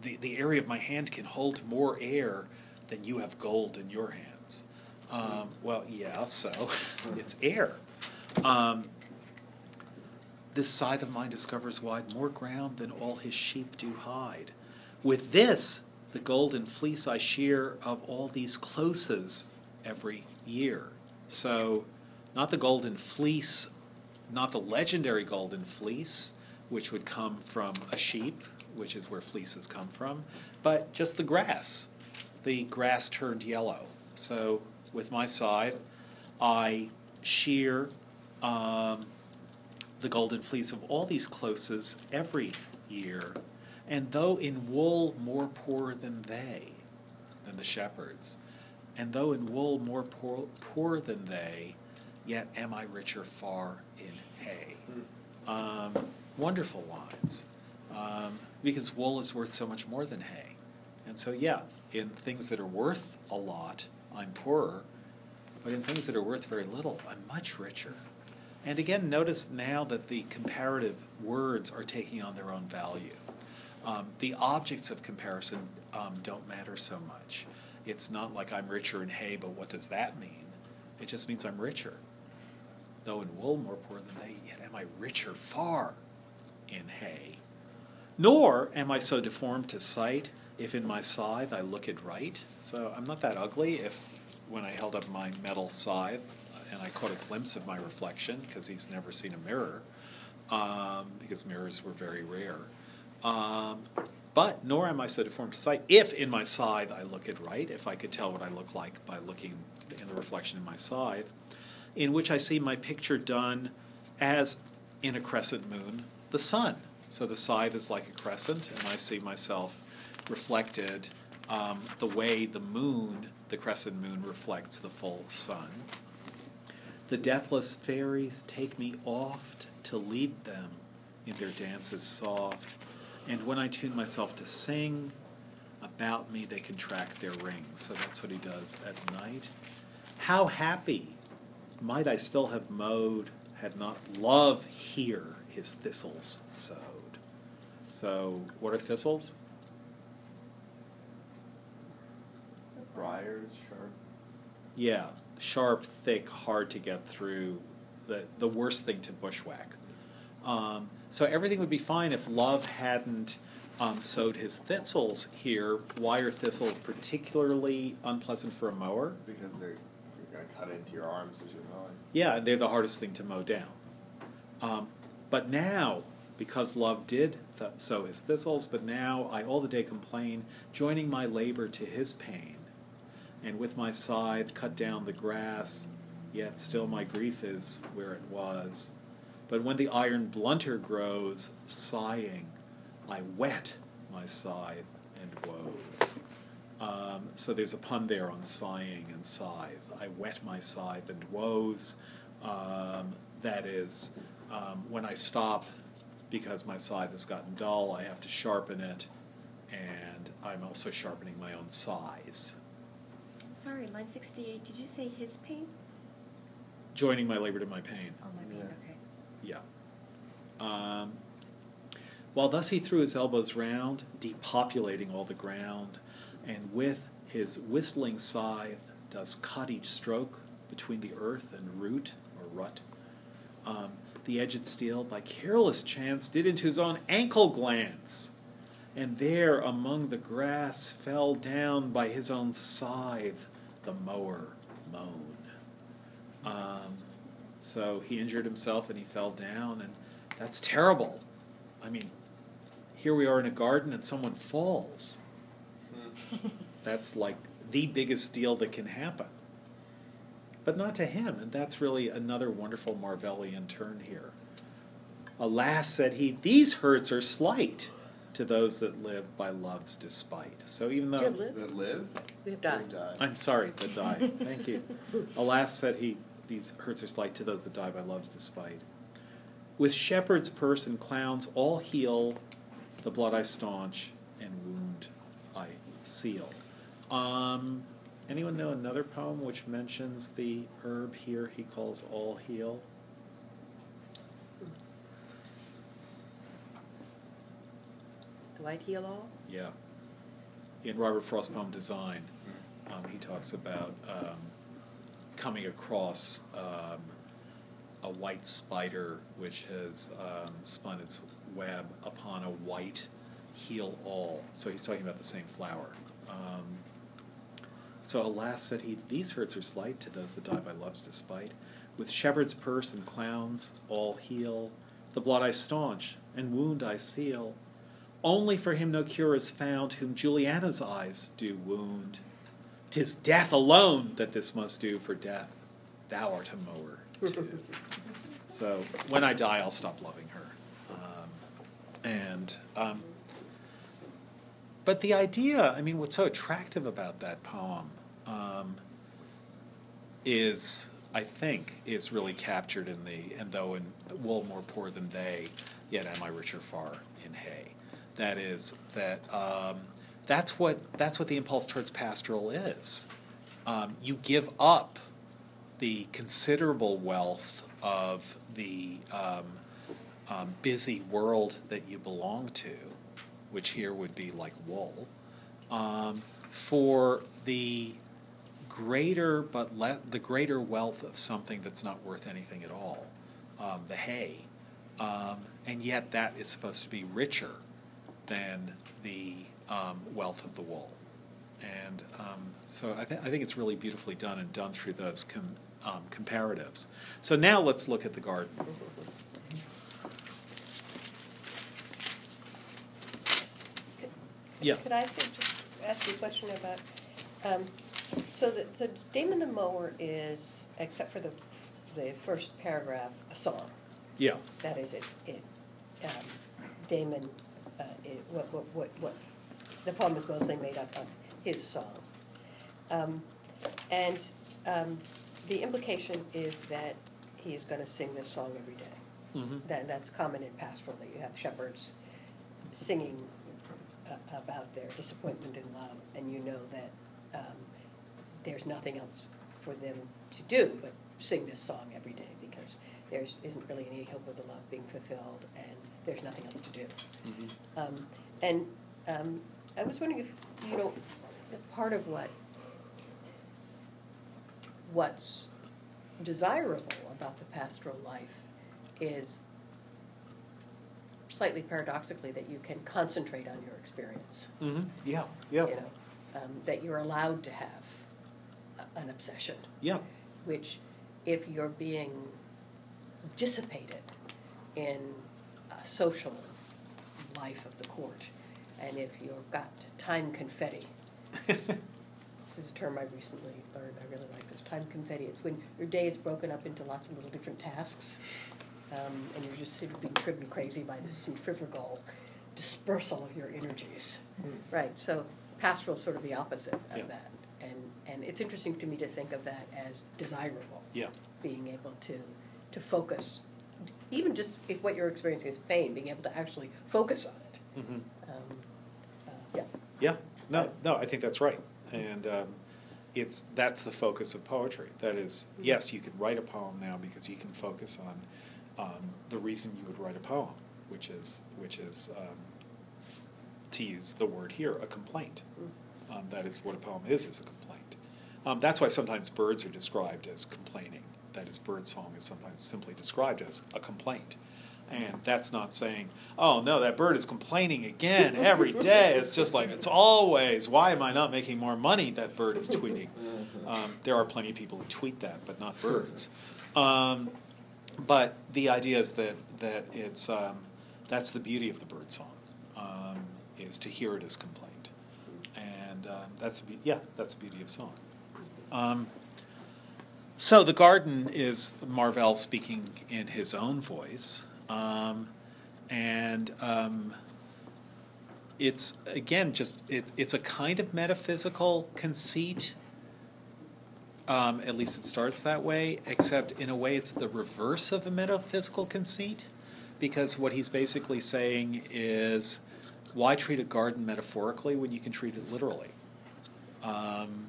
the the area of my hand can hold more air than you have gold in your hands. Um, well, yeah, so it's air. Um, this scythe of mine discovers wide more ground than all his sheep do hide. With this, the golden fleece I shear of all these closes every year. So, not the golden fleece, not the legendary golden fleece, which would come from a sheep, which is where fleeces come from, but just the grass. The grass turned yellow. So, with my scythe, I shear um, the golden fleece of all these closes every year. And though in wool more poor than they, than the shepherds, and though in wool more poor, poor than they, yet am I richer far in hay. Um, wonderful lines. Um, because wool is worth so much more than hay. And so, yeah, in things that are worth a lot, I'm poorer, but in things that are worth very little, I'm much richer. And again, notice now that the comparative words are taking on their own value. Um, the objects of comparison um, don't matter so much. It's not like I'm richer in hay, but what does that mean? It just means I'm richer. Though in wool more poor than they, yet am I richer far in hay. Nor am I so deformed to sight if in my scythe I look it right. So I'm not that ugly if when I held up my metal scythe and I caught a glimpse of my reflection because he's never seen a mirror, um, because mirrors were very rare. Um, but nor am I so deformed to sight if in my scythe I look it right, if I could tell what I look like by looking in the reflection in my scythe, in which I see my picture done as in a crescent moon, the sun. So the scythe is like a crescent, and I see myself reflected um, the way the moon, the crescent moon, reflects the full sun. The deathless fairies take me oft to lead them in their dances soft, and when I tune myself to sing, about me they contract their rings. So that's what he does at night. How happy might I still have mowed had not love here his thistles sowed. So, what are thistles? Briars, sharp. Yeah, sharp, thick, hard to get through. The the worst thing to bushwhack. Um, so everything would be fine if love hadn't um, sowed his thistles here. Why are thistles particularly unpleasant for a mower? Because they're you're gonna cut into your arms as you're mowing. Yeah, they're the hardest thing to mow down. Um, but now, because love did th- sow his thistles, but now I all the day complain, joining my labor to his pain, and with my scythe cut down the grass yet still my grief is where it was. But when the iron blunter grows, sighing, I wet my scythe and woes. Um, so there's a pun there on sighing and scythe. I wet my scythe and woes. Um, that is, um, when I stop because my scythe has gotten dull, I have to sharpen it, and I'm also sharpening my own sighs. Sorry, line sixty-eight, did you say his pain? Joining my labor to my pain. Oh, my pain, Yeah. Um, while thus he threw his elbows round, depopulating all the ground, and with his whistling scythe does cut each stroke between the earth and root or rut. Um, the edged steel, by careless chance, did into his own ankle glance, and there among the grass fell down by his own scythe the mower moan. Um, so he injured himself and he fell down, and that's terrible. I mean, here we are in a garden and someone falls. Hmm. That's like the biggest deal that can happen. But not to him, and that's really another wonderful Marvellian turn here. Alas, said he, these hurts are slight to those that live by love's despite. So even though live? That live? We have died. Died. I'm sorry, that die. Thank you. Alas, said he, these hurts are slight to those that die by love's despite. With shepherd's purse and clowns all heal, the blood I staunch and wound I seal. Um, anyone know another poem which mentions the herb here he calls all heal? Light heal all? Yeah. In Robert Frost's poem Design, um, he talks about um, coming across um, a white spider which has um, spun its web upon a white heal all. So he's talking about the same flower. Um, so alas, said he, these hurts are slight to those that die by love's despite. With shepherd's purse and clowns all heal. The blood I staunch and wound I seal. Only for him no cure is found, whom Juliana's eyes do wound. 'Tis death alone that this must do, for death thou art a mower too. so when I die, I'll stop loving her. Um, and um, but the idea, I mean, what's so attractive about that poem um, is, I think, is really captured in the and though in wool more poor than they, yet am I richer far in hay. That is that um, that's what that's what the impulse towards pastoral is. Um, you give up the considerable wealth of the um, um, busy world that you belong to, which here would be like wool, um, for the greater but le- the greater wealth of something that's not worth anything at all, um, the hay, um, and yet that is supposed to be richer than the um, wealth of the wool. And um, so I, th- I think it's really beautifully done and done through those com- um, comparatives. So now let's look at the garden. Yeah. Could I ask you, just ask you a question about, um, so the, so Damon the Mower is, except for the, the first paragraph, a song. Yeah. That is, it, it, um, Damon, uh, it, what, what, what, what, the poem is mostly made up of his song. Um, and, um, the implication is that he is gonna sing this song every day. Mm-hmm. That, that's common in pastoral, that you have shepherds singing a- about their disappointment in love, and you know that um, there's nothing else for them to do but sing this song every day because there's isn't really any hope of the love being fulfilled, and there's nothing else to do. Mm-hmm. Um, and um, I was wondering if you know part of what what's desirable about the pastoral life is slightly paradoxically that you can concentrate on your experience. Mm-hmm. Yeah, yeah. You know, um, that you're allowed to have a- an obsession, Yeah. which, if you're being dissipated in a social life of the court, and if you've got time confetti this is a term I recently learned, I really like this, time confetti. It's when your day is broken up into lots of little different tasks, um, and you're just sort of being driven crazy by this centrifugal dispersal of your energies. Right, so pastoral is sort of the opposite Yeah. of that. And, and it's interesting to me to think of that as desirable. Yeah. Being able to, to focus, even just if what you're experiencing is pain, being able to actually focus on it. Mhm. Yeah. Yeah, no, no, I think that's right. And um, it's, that's the focus of poetry. That is, yes, you could write a poem now because you can focus on um, the reason you would write a poem, which is, which is, um, to use the word here, a complaint. Um, that is what a poem is, is a complaint. Um, that's why sometimes birds are described as complaining. That is, bird song is sometimes simply described as a complaint. And that's not saying, oh no, that bird is complaining again every day. It's just like, it's always, why am I not making more money? That bird is tweeting. Um, there are plenty of people who tweet that, but not birds. Um, but the idea is that, that it's, um, that's the beauty of the bird song, um, is to hear it as complaint. And um, that's, yeah, that's the beauty of song. Um, so the garden is Marvell speaking in his own voice, um, and um, it's again just it, it's a kind of metaphysical conceit. Um, at least it starts that way, except in a way it's the reverse of a metaphysical conceit, because what he's basically saying is, why treat a garden metaphorically when you can treat it literally? Um,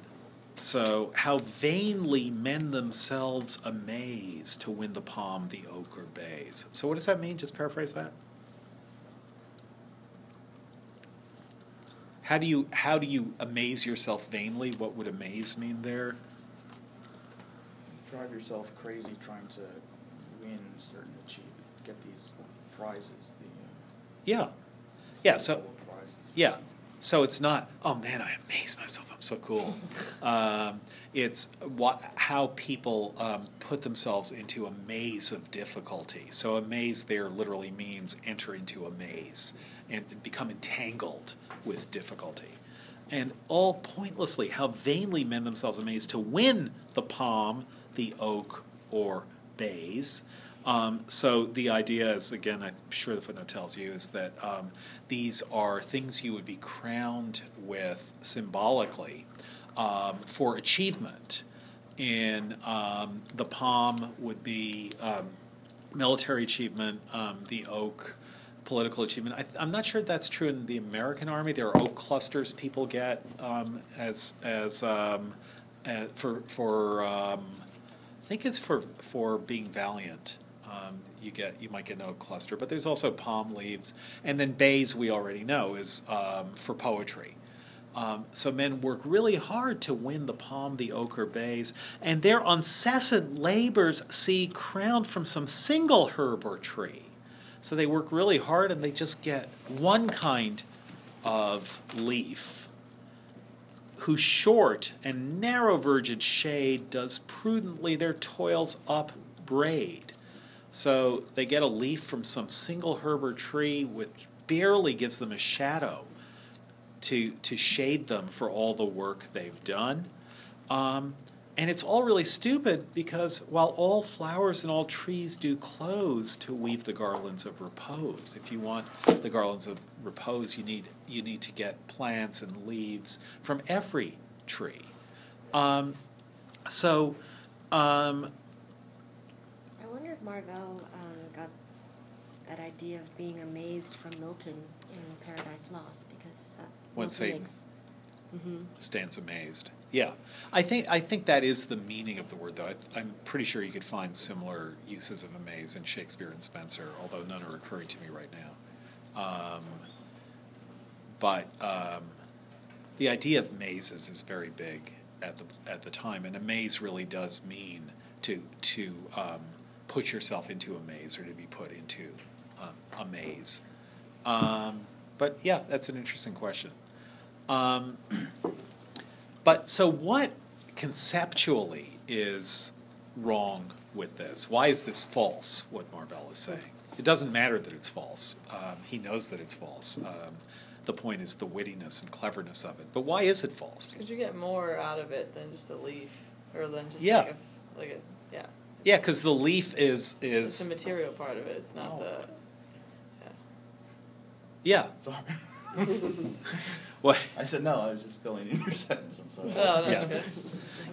so, how vainly men themselves amaze to win the palm, the oak, or bays. So, what does that mean? Just paraphrase that. How do you how do you amaze yourself vainly? What would amaze mean there? Drive yourself crazy trying to win certain achieve, get these prizes, the. uh, Yeah, yeah. So prizes. Yeah. So it's not, oh man, I amaze myself. So cool. um, it's what how people um, put themselves into a maze of difficulty. So a maze there literally means enter into a maze and become entangled with difficulty. And all pointlessly, how vainly men themselves amaze to win the palm, the oak, or bays. Um, so the idea is, again, I'm sure the footnote tells you, is that um, these are things you would be crowned with symbolically um, for achievement. In um, the palm would be um, military achievement, um, the oak, political achievement. I, I'm not sure that's true in the American Army. There are oak clusters people get as as uh, for for I think it's for for being valiant. Um, you get you might get an oak cluster, but there's also palm leaves, and then bays we already know is um, for poetry. Um, so men work really hard to win the palm, the oak, or bays, and their incessant labors see crowned from some single herb or tree. So they work really hard, and they just get one kind of leaf whose short and narrow verged shade does prudently their toils upbraid. So they get a leaf from some single herb or tree which barely gives them a shadow to, to shade them for all the work they've done. Um, and it's all really stupid because while all flowers and all trees do close to weave the garlands of repose, if you want the garlands of repose, you need you need to get plants and leaves from every tree. Um, so, um, Marvell um, got that idea of being amazed from Milton in Paradise Lost because that When Satan- makes. hmm stands amazed. Yeah, I think I think that is the meaning of the word, though. I, I'm pretty sure you could find similar uses of amaze in Shakespeare and Spenser, although none are occurring to me right now. Um, but um, the idea of mazes is very big at the at the time, and a maze really does mean to to um, put yourself into a maze or to be put into um, a maze. Um, but yeah, that's an interesting question. Um, but so, what conceptually is wrong with this? Why is this false? What Marvell is saying. It doesn't matter that it's false. Um, he knows that it's false. Um, the point is the wittiness and cleverness of it. But why is it false? Could you get more out of it than just a leaf, or than just Yeah. like a like a yeah? Yeah, because the leaf is It's is the material part of it. It's not Oh. the. yeah. yeah. What? I said no. I was just filling in your sentence. I'm sorry. Oh, no, Yeah. okay.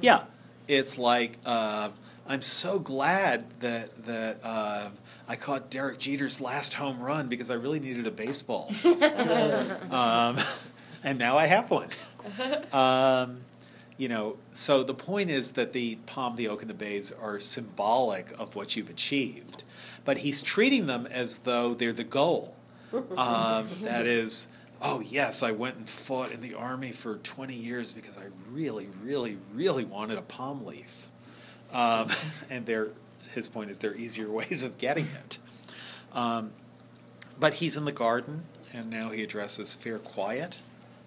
Yeah, it's like uh, I'm so glad that that uh, I caught Derek Jeter's last home run because I really needed a baseball, um, and now I have one. Um, you know, so the point is that the palm, the oak, and the bays are symbolic of what you've achieved, but he's treating them as though they're the goal. Um, that is, oh yes, I went and fought in the army for 20 years because I really, really, really wanted a palm leaf. Um, and there, his point is there are easier ways of getting it. Um, but he's in the garden, and now he addresses fair quiet,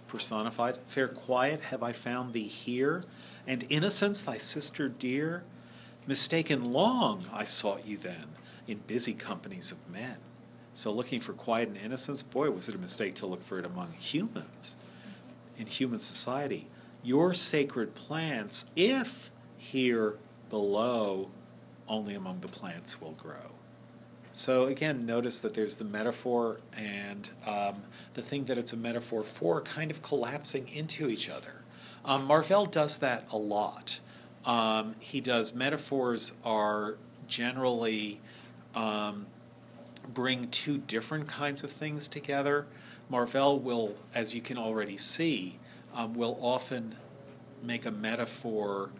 personified. Fair quiet, have I found thee here? And innocence, thy sister dear? Mistaken long I sought you then, in busy companies of men. So looking for quiet and innocence, boy, was it a mistake to look for it among humans, in human society. Your sacred plants, if here below, only among the plants will grow. So again, notice that there's the metaphor and um, the thing that it's a metaphor for kind of collapsing into each other. Um, Marvell does that a lot. Um, he does metaphors are generally um, bring two different kinds of things together. Marvell will, as you can already see, um, will often make a metaphor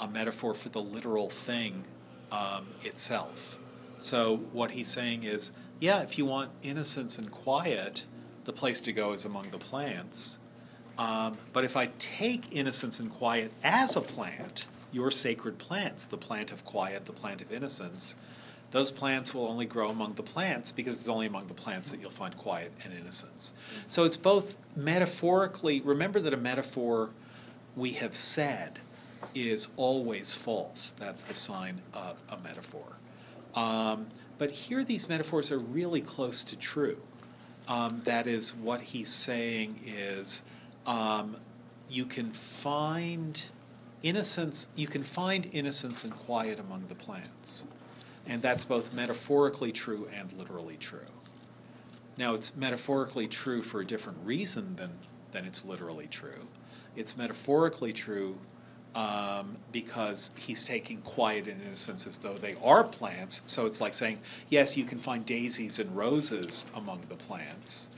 a metaphor for the literal thing um, itself. So what he's saying is, yeah, if you want innocence and quiet, the place to go is among the plants. Um, but if I take innocence and quiet as a plant, your sacred plants, the plant of quiet, the plant of innocence, those plants will only grow among the plants because it's only among the plants that you'll find quiet and innocence. So it's both metaphorically, remember that a metaphor, we have said, is always false. That's the sign of a metaphor. Um, but here, these metaphors are really close to true. Um, that is, what he's saying is um, you can find innocence, you can find innocence and quiet among the plants. And that's both metaphorically true and literally true. Now, it's metaphorically true for a different reason than, than it's literally true. It's metaphorically true um, because he's taking quiet and innocence as though they are plants. So it's like saying, yes, you can find daisies and roses among the plants.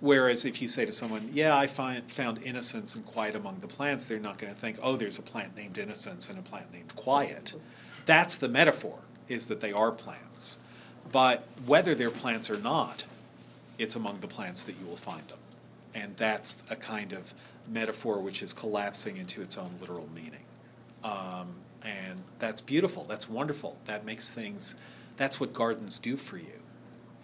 Whereas if you say to someone, yeah, I find, found innocence and quiet among the plants, they're not going to think, oh, there's a plant named innocence and a plant named quiet. That's the metaphor, is that they are plants. But whether they're plants or not, it's among the plants that you will find them. And that's a kind of metaphor which is collapsing into its own literal meaning. Um, and that's beautiful. That's wonderful. That makes things, that's what gardens do for you,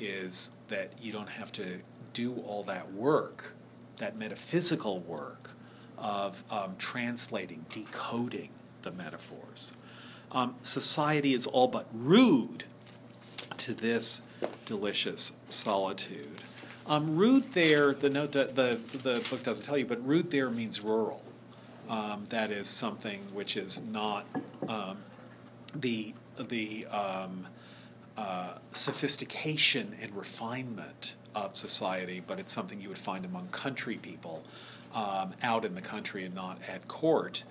is that you don't have to do all that work, that metaphysical work of um, translating, decoding the metaphors. Um, society is all but rude to this delicious solitude. Um, rude there, the note, do- the the book doesn't tell you, but rude there means rural. Um, that is something which is not um, the the um, uh, sophistication and refinement of society, but it's something you would find among country people um, out in the country and not at court.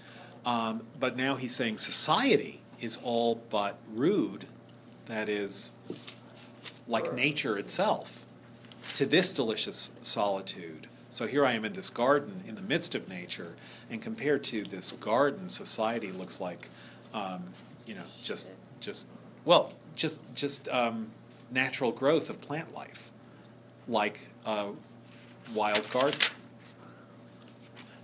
Um, but now he's saying society is all but rude, that is, like nature itself, to this delicious solitude. So here I am in this garden in the midst of nature, and compared to this garden, society looks like, um, you know, just just well, just just um, natural growth of plant life, like a wild garden.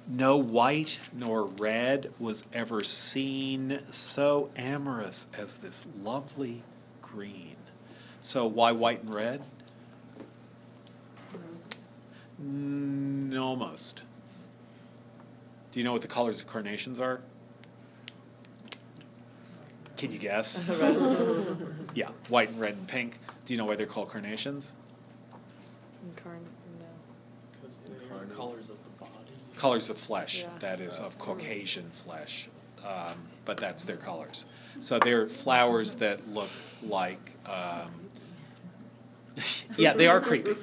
No white nor red was ever seen so amorous as this lovely green. So why white and red? Mm, almost. Do you know what the colors of carnations are? Can you guess? yeah, white and red and pink. Do you know why they're called carnations? Incarn- no. Because they are colors of the body. colors of flesh, Yeah. that is, of Caucasian flesh, um, but that's their colors. So they're flowers that look like, um, yeah, they are creepy.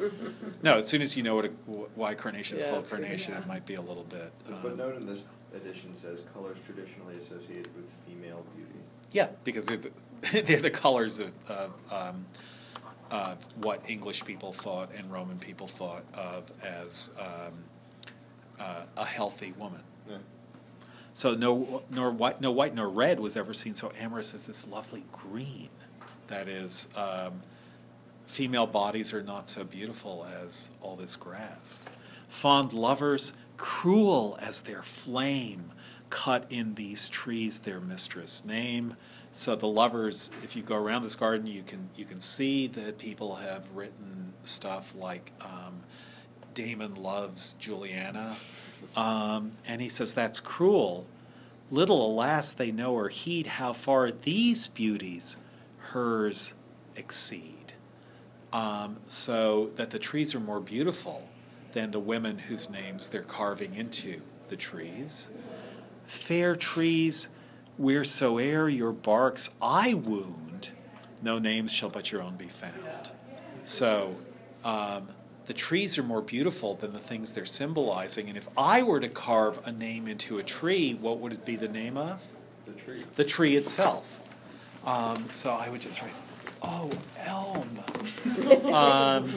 No, as soon as you know what a, why carnation is Yeah, called it's creepy. carnation, it might be a little bit. The um, footnote in this edition says colors traditionally associated with female beauty. Yeah, because they're the, they're the colors of, of um, uh, what English people thought and Roman people thought of as um, uh, a healthy woman. Yeah. So no, nor white, no white nor red was ever seen so amorous as this lovely green. That is, um, female bodies are not so beautiful as all this grass. Fond lovers, cruel as their flame, cut in these trees their mistress name. So the lovers, if you go around this garden, you can you can see that people have written stuff like um, Damon loves Juliana, um, and he says that's cruel. Little, alas, they know or heed how far these beauties hers exceed. Um, so that the trees are more beautiful than the women whose names they're carving into the trees. Fair trees, wheresoe'er your barks I wound, no names shall but your own be found. So um, the trees are more beautiful than the things they're symbolizing. And if I were to carve a name into a tree, what would it be the name of? The tree. The tree itself. Um, so I would just write, oh, elm. um,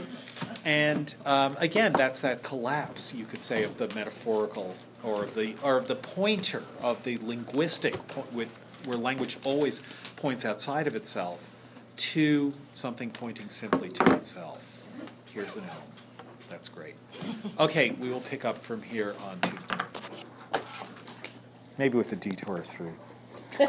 and um, again, that's that collapse, you could say, of the metaphorical or of the or of the pointer of the linguistic, po- with, where language always points outside of itself, to something pointing simply to itself. Here's an elm. That's great. Okay, we will pick up from here on Tuesday. Maybe with a detour through.